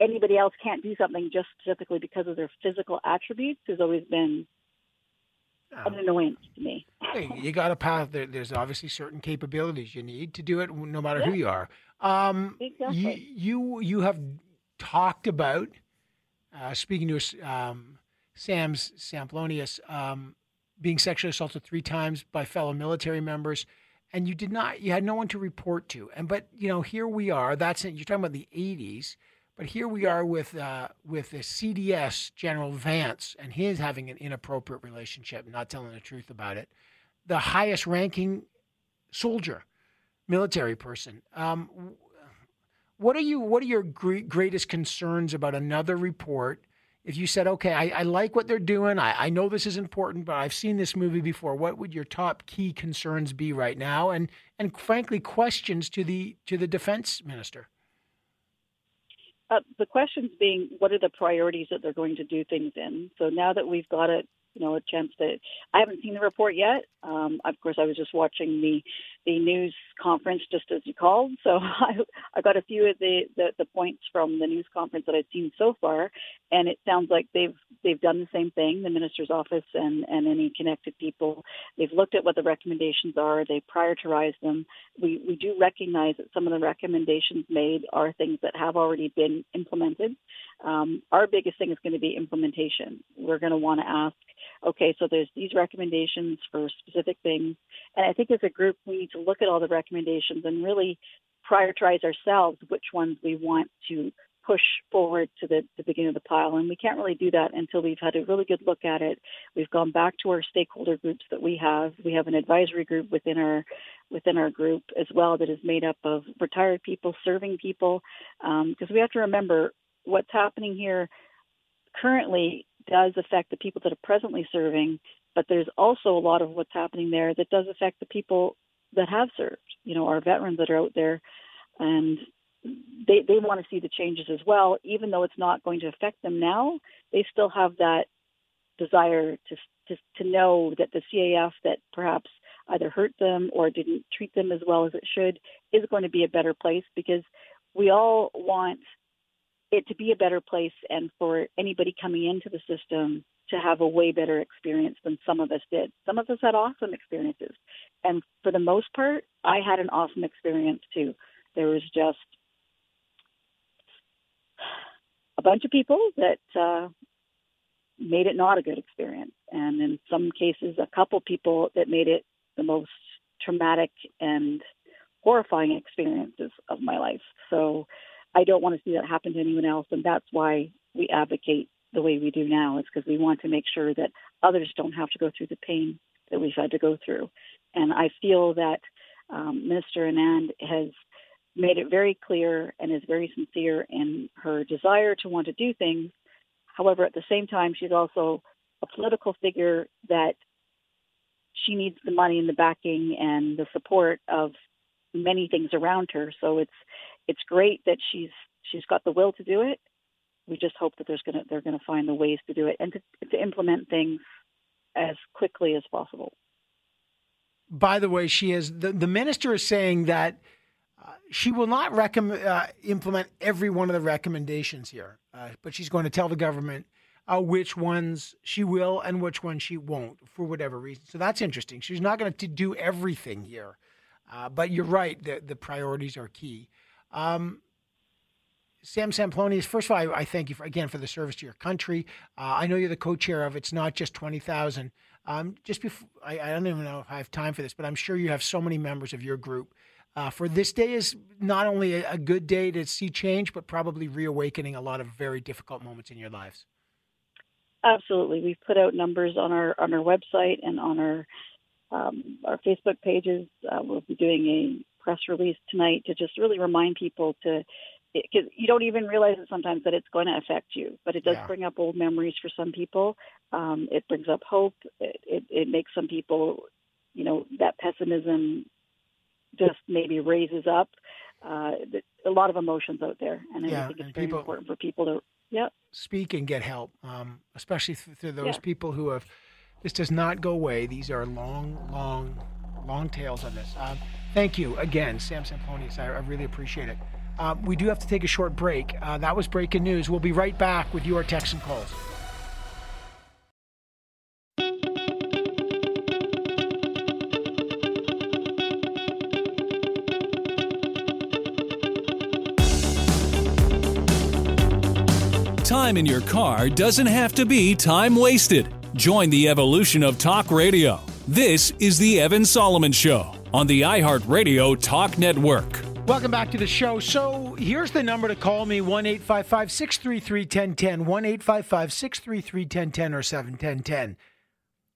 anybody else can't do something just specifically because of their physical attributes has always been an annoyance to me. hey, you [laughs] got a path. There, there's obviously certain capabilities you need to do it, no matter yeah. who you are. Um, exactly. You, you you have talked about uh, speaking to um, Sam's Samplonius. Um, being sexually assaulted three times by fellow military members, and you did not, you had no one to report to. And but you know, here we are. That's it you're talking about the '80s, but here we are with uh, with the CDS General Vance, and his having an inappropriate relationship, not telling the truth about it. The highest ranking soldier, military person. Um, what are you? What are your greatest concerns about another report? If you said, okay, I, I like what they're doing, I, I know this is important, but I've seen this movie before. What would your top key concerns be right now? And and frankly, questions to the to the defense minister. Uh, the questions being, what are the priorities that they're going to do things in? So now that we've got it you know a chance to. I haven't seen the report yet. Um, of course, I was just watching the the news conference just as you called, so [laughs] I I got a few of the, the the points from the news conference that I've seen so far, and it sounds like they've they've done the same thing. The minister's office and and any connected people, they've looked at what the recommendations are. They prioritized them. We we do recognize that some of the recommendations made are things that have already been implemented. Um, our biggest thing is going to be implementation. We're going to want to ask okay, so there's these recommendations for specific things. And I think as a group, we to look at all the recommendations and really prioritize ourselves which ones we want to push forward to the, the beginning of the pile. And we can't really do that until we've had a really good look at it. We've gone back to our stakeholder groups that we have. We have an advisory group within our within our group as well that is made up of retired people, serving people, because um, we have to remember what's happening here currently does affect the people that are presently serving, but there's also a lot of what's happening there that does affect the people that have served. You know, our veterans that are out there, and they they want to see the changes as well. Even though it's not going to affect them now, they still have that desire to to, to know that the CAF that perhaps either hurt them or didn't treat them as well as it should is going to be a better place because we all want it to be a better place and for anybody coming into the system to have a way better experience than some of us did. Some of us had awesome experiences. And for the most part, I had an awesome experience too. There was just a bunch of people that uh, made it not a good experience. And in some cases, a couple people that made it the most traumatic and horrifying experiences of my life. So I don't want to see that happen to anyone else, and that's why we advocate the way we do now. Is because we want to make sure that others don't have to go through the pain that we've had to go through. And I feel that um, Minister Anand has made it very clear and is very sincere in her desire to want to do things. However, at the same time, she's also a political figure that she needs the money and the backing and the support of many things around her. So it's it's great that she's she's got the will to do it. We just hope that there's gonna they're gonna find the ways to do it and to, to implement things as quickly as possible. By the way, she is the, the minister is saying that uh, she will not recommend uh, implement every one of the recommendations here, uh, but she's going to tell the government uh, which ones she will and which ones she won't for whatever reason. So that's interesting. She's not going to do everything here, uh, but you're right. The the priorities are key. Um, Sam Samplonius, first of all, I, I, thank you for, again for the service to your country. Uh, I know you're the co-chair of It's Not Just 20,000. Um, just before, I, I, don't even know if I have time for this, but I'm sure you have so many members of your group. Uh, for this day is not only a, a, good day to see change, but probably reawakening a lot of very difficult moments in your lives. Absolutely, we've put out numbers on our on our website and on our um, our Facebook pages. Uh, we'll be doing a press release tonight to just really remind people to because you don't even realize it sometimes that it's going to affect you, but it does yeah. bring up old memories for some people. Um, it brings up hope. It, it, it makes some people, you know, that pessimism just maybe raises up. Uh, a lot of emotions out there, and yeah, I think it's very people, important for people to yeah speak and get help, um, especially through those yeah. people who have. This does not go away. These are long, long, long tails on this. Um, Thank you again, Sam Samplonius. I, I really appreciate it. Uh, we do have to take a short break. Uh, that was breaking news. We'll be right back with your texts and calls. Time in your car doesn't have to be time wasted. Join the evolution of talk radio. This is The Evan Solomon Show on the iHeartRadio Talk Network. Welcome back to the show. So here's the number to call me 1 855 633 1010, 1 855 633 1010 or 71010.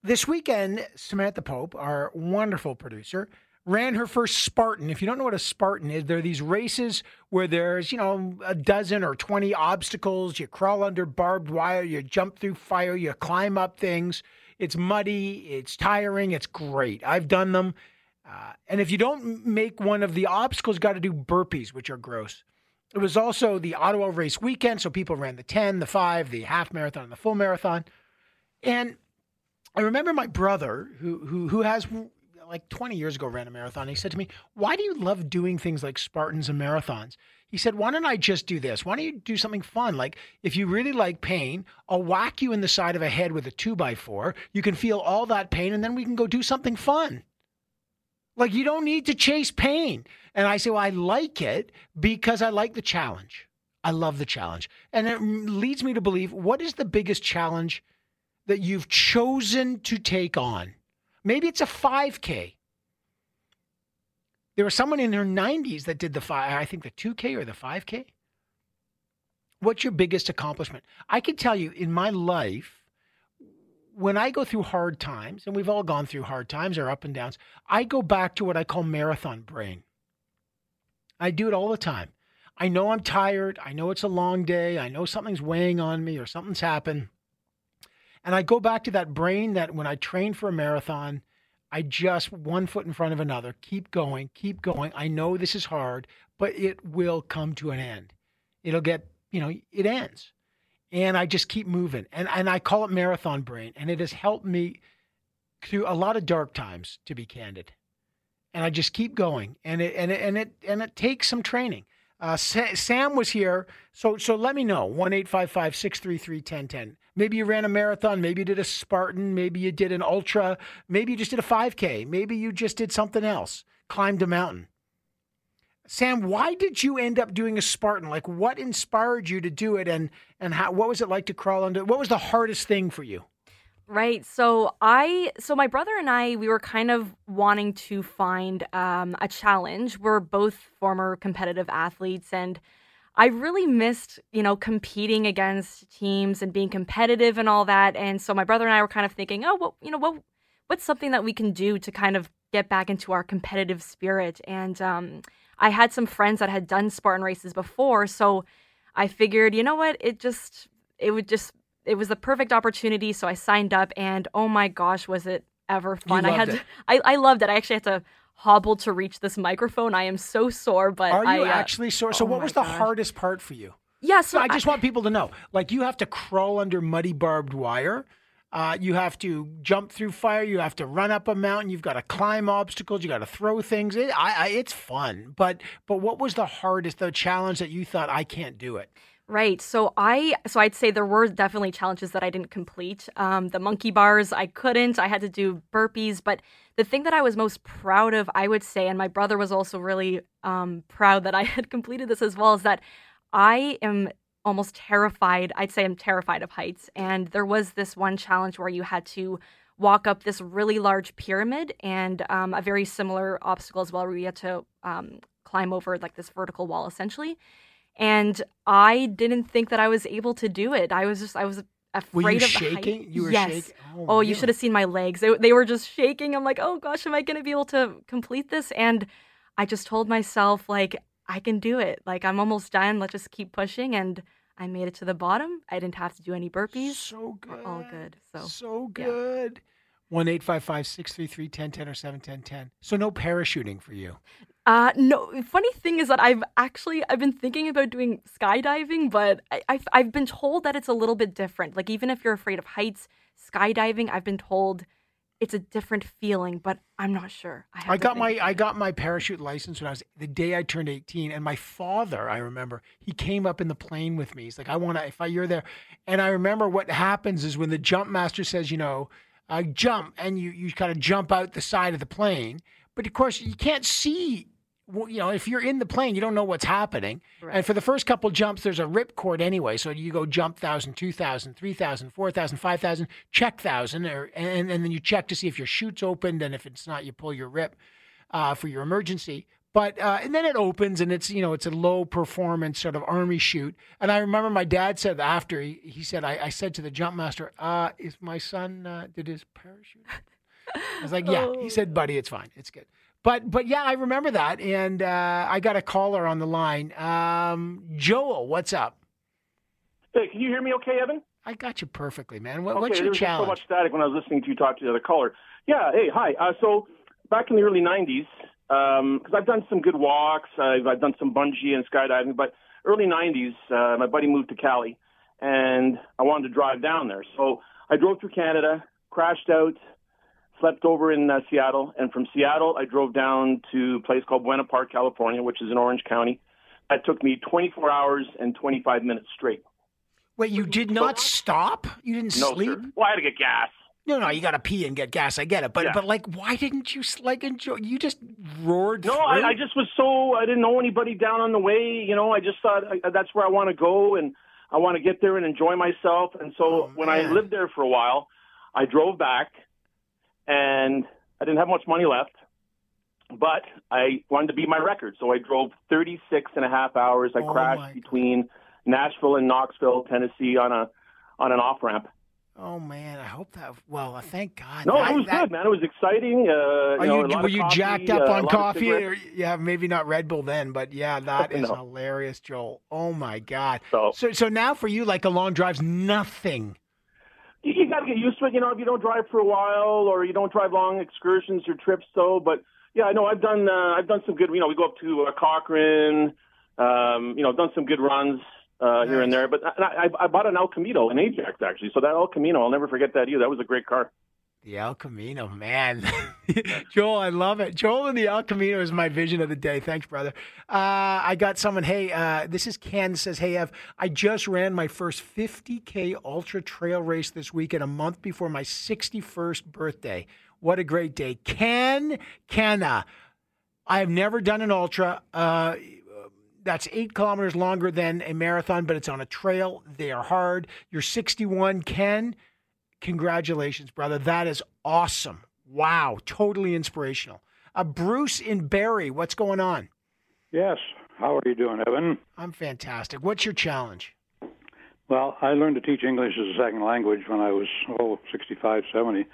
This weekend, Samantha Pope, our wonderful producer, ran her first Spartan. If you don't know what a Spartan is, there are these races where there's, you know, a dozen or 20 obstacles. You crawl under barbed wire, you jump through fire, you climb up things. It's muddy, it's tiring, it's great. I've done them. Uh, and if you don't make one of the obstacles, got to do burpees, which are gross. It was also the Ottawa race weekend, so people ran the 10, the 5, the half marathon, and the full marathon. And I remember my brother, who who who has like 20 years ago ran a marathon. He said to me, "Why do you love doing things like Spartans and marathons?" He said, "Why don't I just do this? Why don't you do something fun? Like if you really like pain, I'll whack you in the side of a head with a two by four. You can feel all that pain, and then we can go do something fun." Like you don't need to chase pain. And I say, well, I like it because I like the challenge. I love the challenge. And it leads me to believe what is the biggest challenge that you've chosen to take on? Maybe it's a 5K. There was someone in her 90s that did the five, I think the 2K or the 5K. What's your biggest accomplishment? I can tell you in my life, when I go through hard times, and we've all gone through hard times or up and downs, I go back to what I call marathon brain. I do it all the time. I know I'm tired. I know it's a long day. I know something's weighing on me or something's happened. And I go back to that brain that when I train for a marathon, I just one foot in front of another, keep going, keep going. I know this is hard, but it will come to an end. It'll get, you know, it ends. And I just keep moving. And and I call it marathon brain. And it has helped me through a lot of dark times, to be candid. And I just keep going. And it and it and it and it takes some training. Uh, Sam was here, so so let me know one eight five five six three three ten ten. Maybe you ran a marathon, maybe you did a Spartan, maybe you did an ultra, maybe you just did a five k, maybe you just did something else, climbed a mountain. Sam, why did you end up doing a Spartan? Like, what inspired you to do it, and and how? What was it like to crawl under? What was the hardest thing for you? Right. So I, so my brother and I, we were kind of wanting to find um, a challenge. We're both former competitive athletes, and I really missed, you know, competing against teams and being competitive and all that. And so my brother and I were kind of thinking, oh, well, you know, what, what's something that we can do to kind of get back into our competitive spirit? And um, I had some friends that had done Spartan races before, so I figured, you know what, it just, it would just it was the perfect opportunity. So I signed up, and oh my gosh, was it ever fun! I had, it. [laughs] I, I loved it. I actually had to hobble to reach this microphone. I am so sore, but are you I, uh, actually sore? So oh what was the gosh. hardest part for you? Yeah, so I just want people to know, like you have to crawl under muddy barbed wire. Uh, you have to jump through fire. You have to run up a mountain. You've got to climb obstacles. You got to throw things. It, I, I, it's fun, but but what was the hardest, the challenge that you thought I can't do it? Right. So I so I'd say there were definitely challenges that I didn't complete. Um, the monkey bars I couldn't. I had to do burpees, but the thing that I was most proud of, I would say, and my brother was also really um, proud that I [laughs] had completed this as well, is that I am almost terrified. I'd say I'm terrified of heights. And there was this one challenge where you had to walk up this really large pyramid and um, a very similar obstacle as well, where you had to um, climb over like this vertical wall essentially and I didn't think that I was able to do it. I was just I was afraid Were you of shaking? height. You were yes. shaking? Oh, Oh, you should have seen my legs. They, they were just shaking. I'm like, oh gosh, am I going to be able to complete this? And I just told myself like I can do it. Like I'm almost done. Let's just keep pushing. And I made it to the bottom. I didn't have to do any burpees. So good. We're all good. So So good. One eight five five six three three ten ten or seven ten ten. So no parachuting for you. Uh, no. Funny thing is that I've actually I've been thinking about doing skydiving, but I, I've I've been told that it's a little bit different. Like even if you're afraid of heights, skydiving, I've been told it's a different feeling, but I'm not sure. I, I got my I got my parachute license when I was the day I turned 18 and my father I remember he came up in the plane with me. He's like I want to if I you're there. And I remember what happens is when the jump master says you know uh, jump and you you kind of jump out the side of the plane but of course you can't see you know if you're in the plane you don't know what's happening and for the first couple jumps there's a rip cord anyway so you go jump 1000 2000 3000 4000 5000 check 1000 and, and then you check to see if your chute's opened and if it's not you pull your rip uh, for your emergency. But uh, and then it opens and it's you know it's a low performance sort of army chute. And I remember my dad said after he, he said I, I said to the jump master, uh, "Is my son uh, did his parachute?" I was like, "Yeah." He said, "Buddy, it's fine, it's good." But but yeah, I remember that, and uh, I got a caller on the line. Um, Joel, what's up? Hey, can you hear me okay, Evan? I got you perfectly, man. What, okay, what's there your challenge? so much static when I was listening to you talk to the other caller. Yeah, hey, hi. Uh, so back in the early '90s, because I've done some good walks, I've, I've done some bungee and skydiving, but early '90s, uh, my buddy moved to Cali, and I wanted to drive down there. So I drove through Canada, crashed out, slept over in uh, Seattle, and from Seattle I drove down to a place called Buena Park, California, which is in Orange County. That took me 24 hours and 25 minutes straight. Wait, you did not stop? You didn't No, sleep? sir. Well, I had to get gas. No, no, you got to pee and get gas. I get it, but Yeah. but like, why didn't you like enjoy? You just roared. No. I, I just was so I didn't know anybody down on the way. You know, I just thought I, that's where I want to go, and I want to get there and enjoy myself. And so when I lived there for a while, I drove back, and I didn't have much money left, but I wanted to beat my record, so I drove 36 and a half hours. I Oh, crashed between Nashville and Knoxville, Tennessee, on a on an off ramp. Oh man, I hope that. Well, uh, thank God. No, that, it was that- good, man. It was exciting. Uh, Are you know, you, were you coffee, jacked up uh, on coffee? Or, yeah, maybe not Red Bull then, but yeah, [laughs] that is No. hilarious, Joel. Oh my God. So- so, so now for you, like a long drive's nothing. You, you got to get used to it. You know, if you don't drive for a while or you don't drive long excursions or trips, though. But yeah, I know I've done uh, I've done some good. You know, we go up to uh, Cochrane. Um, you know, done some good runs uh, here and there. But I, I, I bought an El Camino in Ajax actually. So that El Camino, I'll never forget that either. That was a great car. The El Camino, man. [laughs] [laughs] Joel, I love it. Joel and the El Camino is my vision of the day. Thanks, brother. Uh, I got someone, hey, uh, this is Ken says, hey, Ev, I just ran my first 50K ultra trail race this weekend, a month before my 61st birthday. What a great day. Ken, Kenna. I have never done an ultra. Uh, that's eight kilometers longer than a marathon, but it's on a trail. They are hard. You're 61, Ken. Congratulations, brother. That is awesome. Wow. Totally inspirational. Uh, Bruce in Barrie, what's going on? Yes. How are you doing, Evan? I'm fantastic. What's your challenge? Well, I learned to teach English as a second language when I was, oh, 65, 70.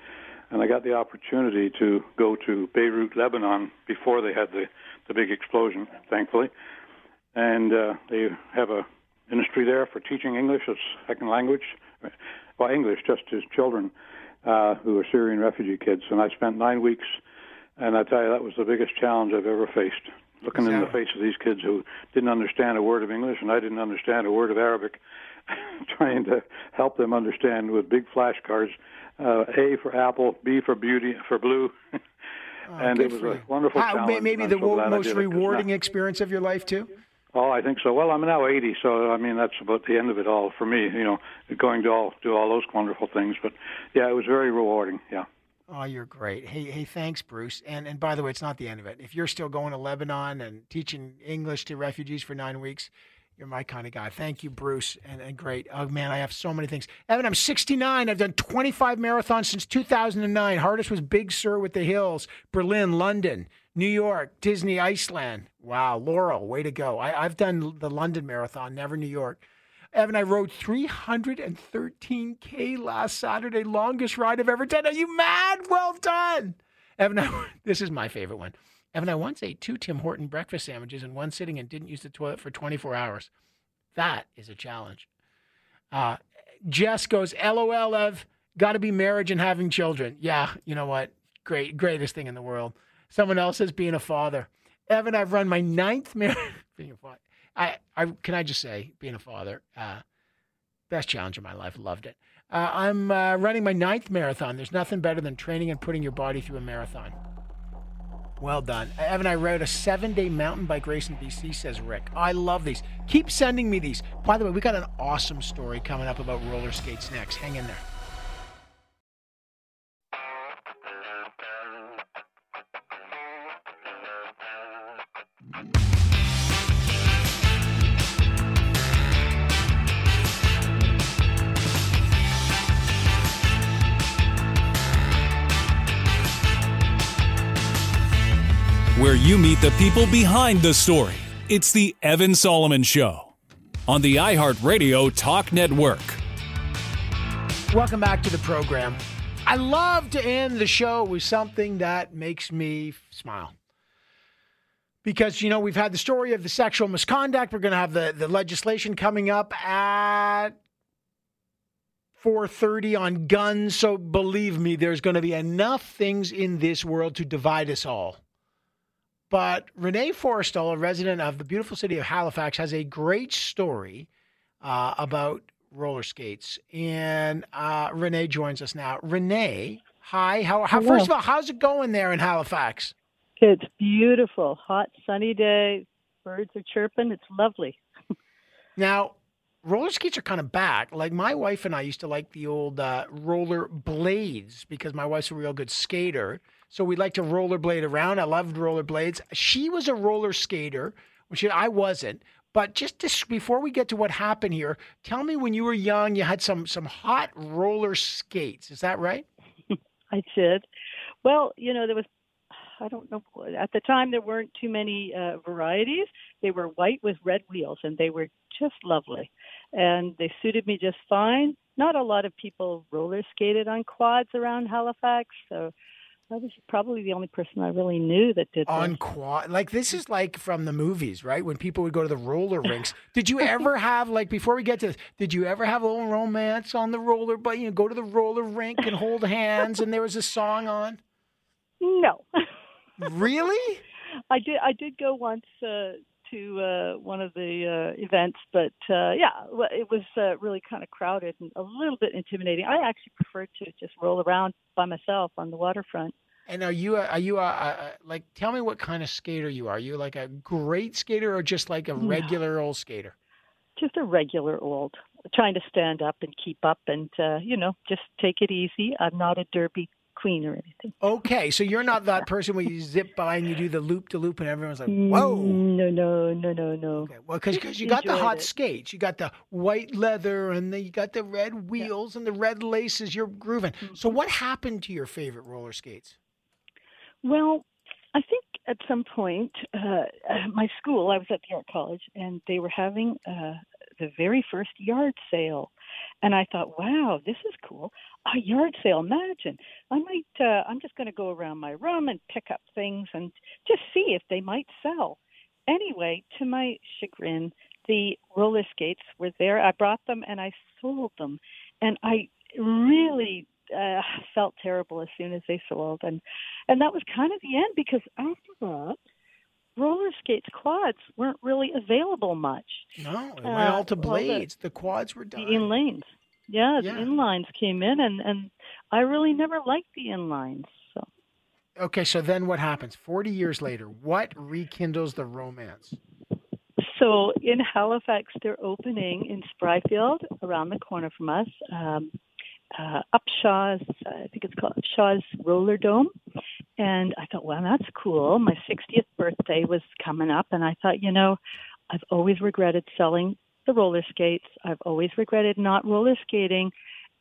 And I got the opportunity to go to Beirut, Lebanon, before they had the, the big explosion, thankfully. And uh, they have a industry there for teaching English as second language. Well, English just to children uh, who were Syrian refugee kids. And I spent nine weeks, and I tell you, that was the biggest challenge I've ever faced. Looking in the face of these kids who didn't understand a word of English, and I didn't understand a word of Arabic, [laughs] trying to help them understand with big flashcards uh, A for apple, B for beauty, for blue. [laughs] and it was a wonderful How- challenge. maybe the so wo- glad I most did it, 'cause rewarding experience of your life, too? Oh, I think so. Well, I'm now 80, so I mean that's about the end of it all for me. You know, going to all do all those wonderful things. But yeah, it was very rewarding. Yeah. Oh, you're great. Hey, hey, thanks, Bruce. And and by the way, it's not the end of it. If you're still going to Lebanon and teaching English to refugees for nine weeks, you're my kind of guy. Thank you, Bruce. And, and great. Oh man, I have so many things. Evan, I'm 69. I've done 25 marathons since 2009. Hardest was Big Sur with the Hills, Berlin, London, New York, Disney, Iceland. Wow, Laurel, way to go. I, I've done the London Marathon, never New York. Evan, I rode 313K last Saturday, longest ride I've ever done. Are you mad? Well done. Evan, I, [laughs] this is my favorite one. Evan, I once ate two Tim Horton breakfast sandwiches in one sitting and didn't use the toilet for 24 hours. That is a challenge. Uh, Jess goes, LOL, Ev, got to be marriage and having children. Yeah, you know what? Great, greatest thing in the world. Someone else says being a father. Evan, I've run my ninth [laughs] marathon. being a father. I, I can I just say, being a father, uh, best challenge of my life. Loved it. Uh, I'm uh, running my ninth marathon. There's nothing better than training and putting your body through a marathon. Well done. Evan, I rode a seven day mountain bike race in BC, says Rick. I love these. Keep sending me these. By the way, we got an awesome story coming up about roller skates next. Hang in there. Where you meet the people behind the story. It's the Evan Solomon Show on the iHeartRadio Talk Network. Welcome back to the program. I love to end the show with something that makes me smile. Because you know we've had the story of the sexual misconduct. We're going to have the the legislation coming up at 4:30 on guns. So believe me, there's going to be enough things in this world to divide us all. But Renee Forrestall, a resident of the beautiful city of Halifax, has a great story uh, about roller skates, and uh, Renee joins us now. Renee, hi. How, how first of all, how's it going there in Halifax? It's beautiful, hot, sunny day. Birds are chirping. It's lovely. [laughs] Now, roller skates are kind of back. Like my wife and I used to like the old uh, roller blades because my wife's a real good skater. So we like to rollerblade around. I loved rollerblades. She was a roller skater, which I wasn't. But just to, before we get to what happened here, tell me when you were young, you had some some hot roller skates. Is that right? [laughs] I did. Well, you know, there was I don't know at the time there weren't too many uh, varieties. They were white with red wheels, and they were just lovely, and they suited me just fine. Not a lot of people roller skated on quads around Halifax, so I was probably the only person I really knew that did on this. quad. Like this is like from the movies, right? When people would go to the roller [laughs] rinks. Did you ever have like before we get to this? Did you ever have a little romance on the roller? But you know, go to the roller rink and hold hands, and there was a song on. No. [laughs] really? [laughs] I did. I did go once uh, to uh, one of the uh, events, but uh, yeah, well, it was uh, really kind of crowded and a little bit intimidating. I actually prefer to just roll around by myself on the waterfront. And are you a, are you a, a, like? Tell me what kind of skater you are. Are you like a great skater or just like a No. regular old skater? Just a regular old, trying to stand up and keep up, and uh, you know, just take it easy. I'm not a derby queen or anything. Okay, so you're not that person where you zip by and you do the loop to loop and everyone's like, "Whoa!" No, no, no, no, no. Okay, well, because you got the hot it. skates, you got the white leather, and then you got the red wheels and the red laces. You're grooving. So, Mm-hmm. what happened to your favorite roller skates? Well, I think at some point, uh, my school, I was at the art college, and they were having uh, the very first yard sale. And I thought, wow, this is cool. A yard sale, imagine. I might, uh, I'm just going to go around my room and pick up things and just see if they might sell. Anyway, to my chagrin, the roller skates were there. I brought them and I sold them. And I really uh, felt terrible as soon as they sold. And and that was kind of the end because after that, roller skates quads weren't really available much. No, it went Uh, all to well, the- blades. the, quads were done. in lanes, yeah, the inlines came in, and and I really never liked the inlines. So Okay, so then what happens? Forty years later, what rekindles the romance? so in Halifax, they're opening in Spryfield, around the corner from us. Um, uh, Upshaw's, I think it's called Upshaw's Roller Dome. And I thought, well, that's cool. My 60th birthday was coming up, and I thought, you know, I've always regretted selling the roller skates. I've always regretted not roller skating,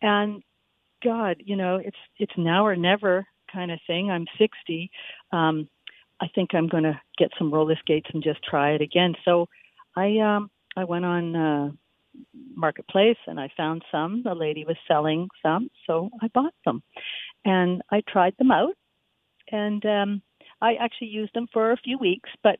and God, you know, it's it's now or never kind of thing. I'm 60. Um, I think I'm going to get some roller skates and just try it again. So I um, I went on uh, marketplace and I found some. The lady was selling some, so I bought them, and I tried them out, and um, I actually used them for a few weeks, but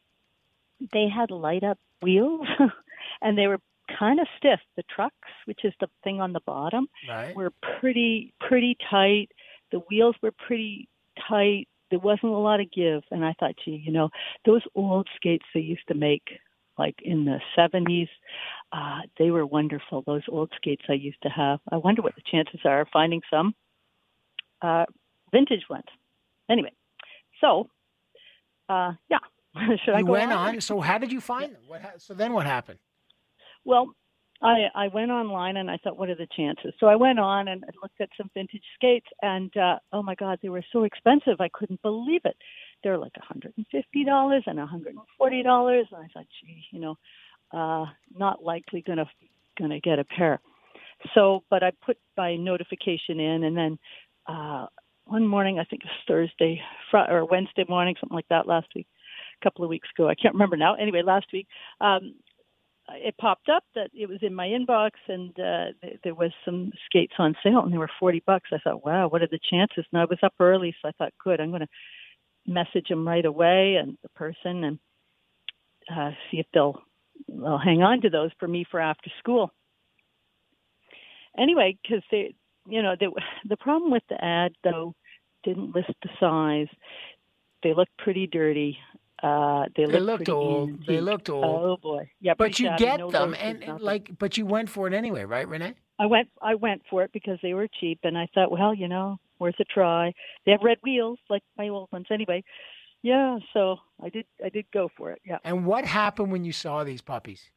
they had light up wheels, [laughs] and they were kind of stiff. The trucks, which is the thing on the bottom, Right. were pretty pretty tight. The wheels were pretty tight. There wasn't a lot of give, and I thought, gee, you know, those old skates they used to make like in the 70s, uh, they were wonderful. Those old skates I used to have. I wonder what the chances are of finding some uh, vintage ones. Anyway, so uh, yeah, [laughs] should I you go went on? on. So how did you find them? What? Ha- so then what happened? Well, I I went online and I thought, what are the chances? So I went on and I looked at some vintage skates, and uh, oh my God, they were so expensive. I couldn't believe it. They're like $150 and $140, and I thought, gee, you know, uh, not likely gonna gonna get a pair. So, but I put my notification in, and then uh, one morning, I think it was Thursday Fri or Wednesday morning, something like that, last week, a couple of weeks ago. I can't remember now. Anyway, last week, um, it popped up that it was in my inbox and uh, th- there was some skates on sale and they were 40 bucks. I thought, wow, what are the chances? And I was up early, so I thought, good, I'm going to message them right away and the person and uh, see if they'll they'll hang on to those for me for after school. Anyway, because they, you know, they, the problem with the ad though didn't list the size. They looked pretty dirty. Uh, they, They looked, looked old. Antique. They looked old. Oh boy, yeah. but you shabby, get no them, and, and like, but you went for it anyway, right, Renee? I went I went for it because they were cheap and I thought, well, you know, worth a try. They have red wheels like my old ones anyway. Yeah, so I did I did go for it. Yeah. And what happened when you saw these puppies?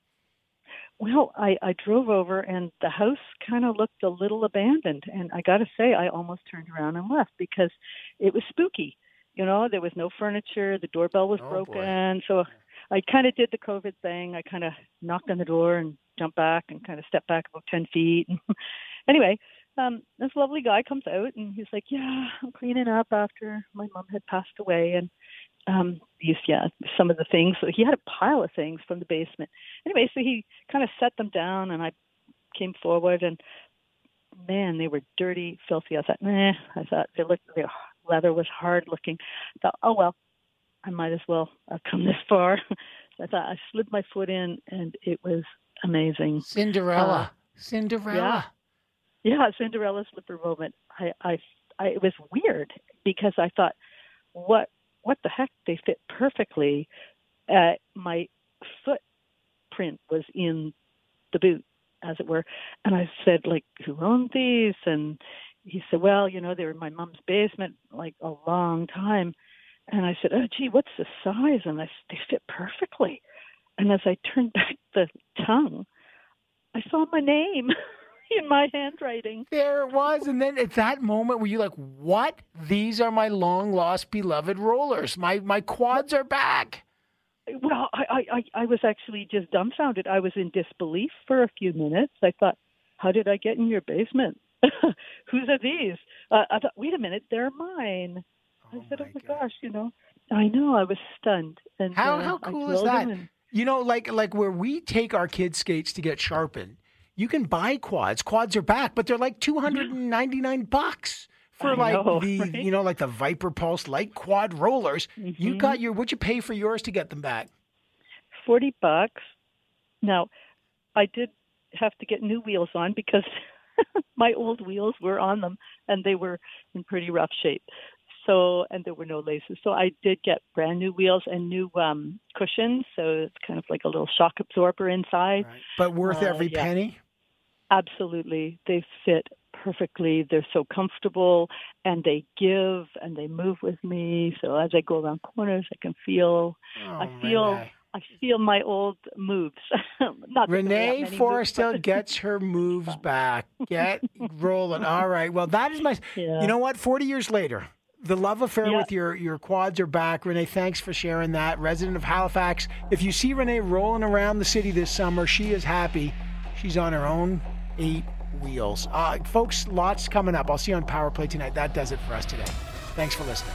Well, I I drove over and the house kind of looked a little abandoned and I got to say I almost turned around and left because it was spooky. You know, there was no furniture, the doorbell was Oh, broken. So I kind of did the COVID thing. I kind of knocked on the door and jumped back and kind of stepped back about 10 feet. [laughs] anyway, um, this lovely guy comes out and he's like, Yeah, I'm cleaning up after my mom had passed away. And um, these, yeah, some of the things. So he had a pile of things from the basement. Anyway, so he kind of set them down and I came forward and man, they were dirty, filthy. I thought, nah, I thought they looked, their leather was hard looking. I thought, oh well, I might as well. I've come this far. so [laughs] I thought I slid my foot in, and it was amazing. Cinderella. Uh, Cinderella. Yeah, yeah, Cinderella slipper moment. I, I, I, it was weird because I thought, what, what the heck? They fit perfectly. Uh, my footprint was in the boot, as it were, and I said, like, who owned these? And he said, well, you know, they were in my mom's basement like a long time. And I said, oh, gee, what's the size? And I, they fit perfectly. And as I turned [laughs] back the tongue, I saw my name [laughs] [laughs] in my handwriting. There it was. And then at that moment, were you like, what? These are my long lost beloved rollers. My my quads are back. Well, I, I, I, was actually just dumbfounded. I was in disbelief for a few minutes. I thought, how did I get in your basement? [laughs] Whose are these? Uh, I thought, wait a minute, they're mine. I said, oh my gosh, you know. I know, I was stunned. And How uh, how cool is that? and- You know, like like where we take our kids' skates to get sharpened, you can buy quads. Quads are back, but they're like two hundred and ninety nine bucks for I like know, the [laughs] right? you know like the Viper Pulse light quad rollers. You Mhm. got your what'd you pay for yours to get them back? 40 bucks. Now, I did have to get new wheels on because [laughs] my old wheels were on them and they were in pretty rough shape. So, and there were no laces. So I did get brand new wheels and new um cushions. So it's kind of like a little shock absorber inside. But worth Uh, every yeah. penny. Absolutely. They fit perfectly. They're so comfortable and they give and they move with me. So as I go around corners, I can feel, I Oh, feel, Renee. I feel my old moves. [laughs] Not that there are that Renee moves, Forrestall [laughs] gets her moves back. Get [laughs] rolling. All right. Well, that is my. Yeah. You know what? Forty years later, the love affair Yeah. with your your quads are back. Renee, thanks for sharing that. Resident of Halifax. If you see Renee rolling around the city this summer, she is happy. She's on her own eight wheels. Uh, folks, lots coming up. I'll see you on Power Play tonight. That does it for us today. Thanks for listening.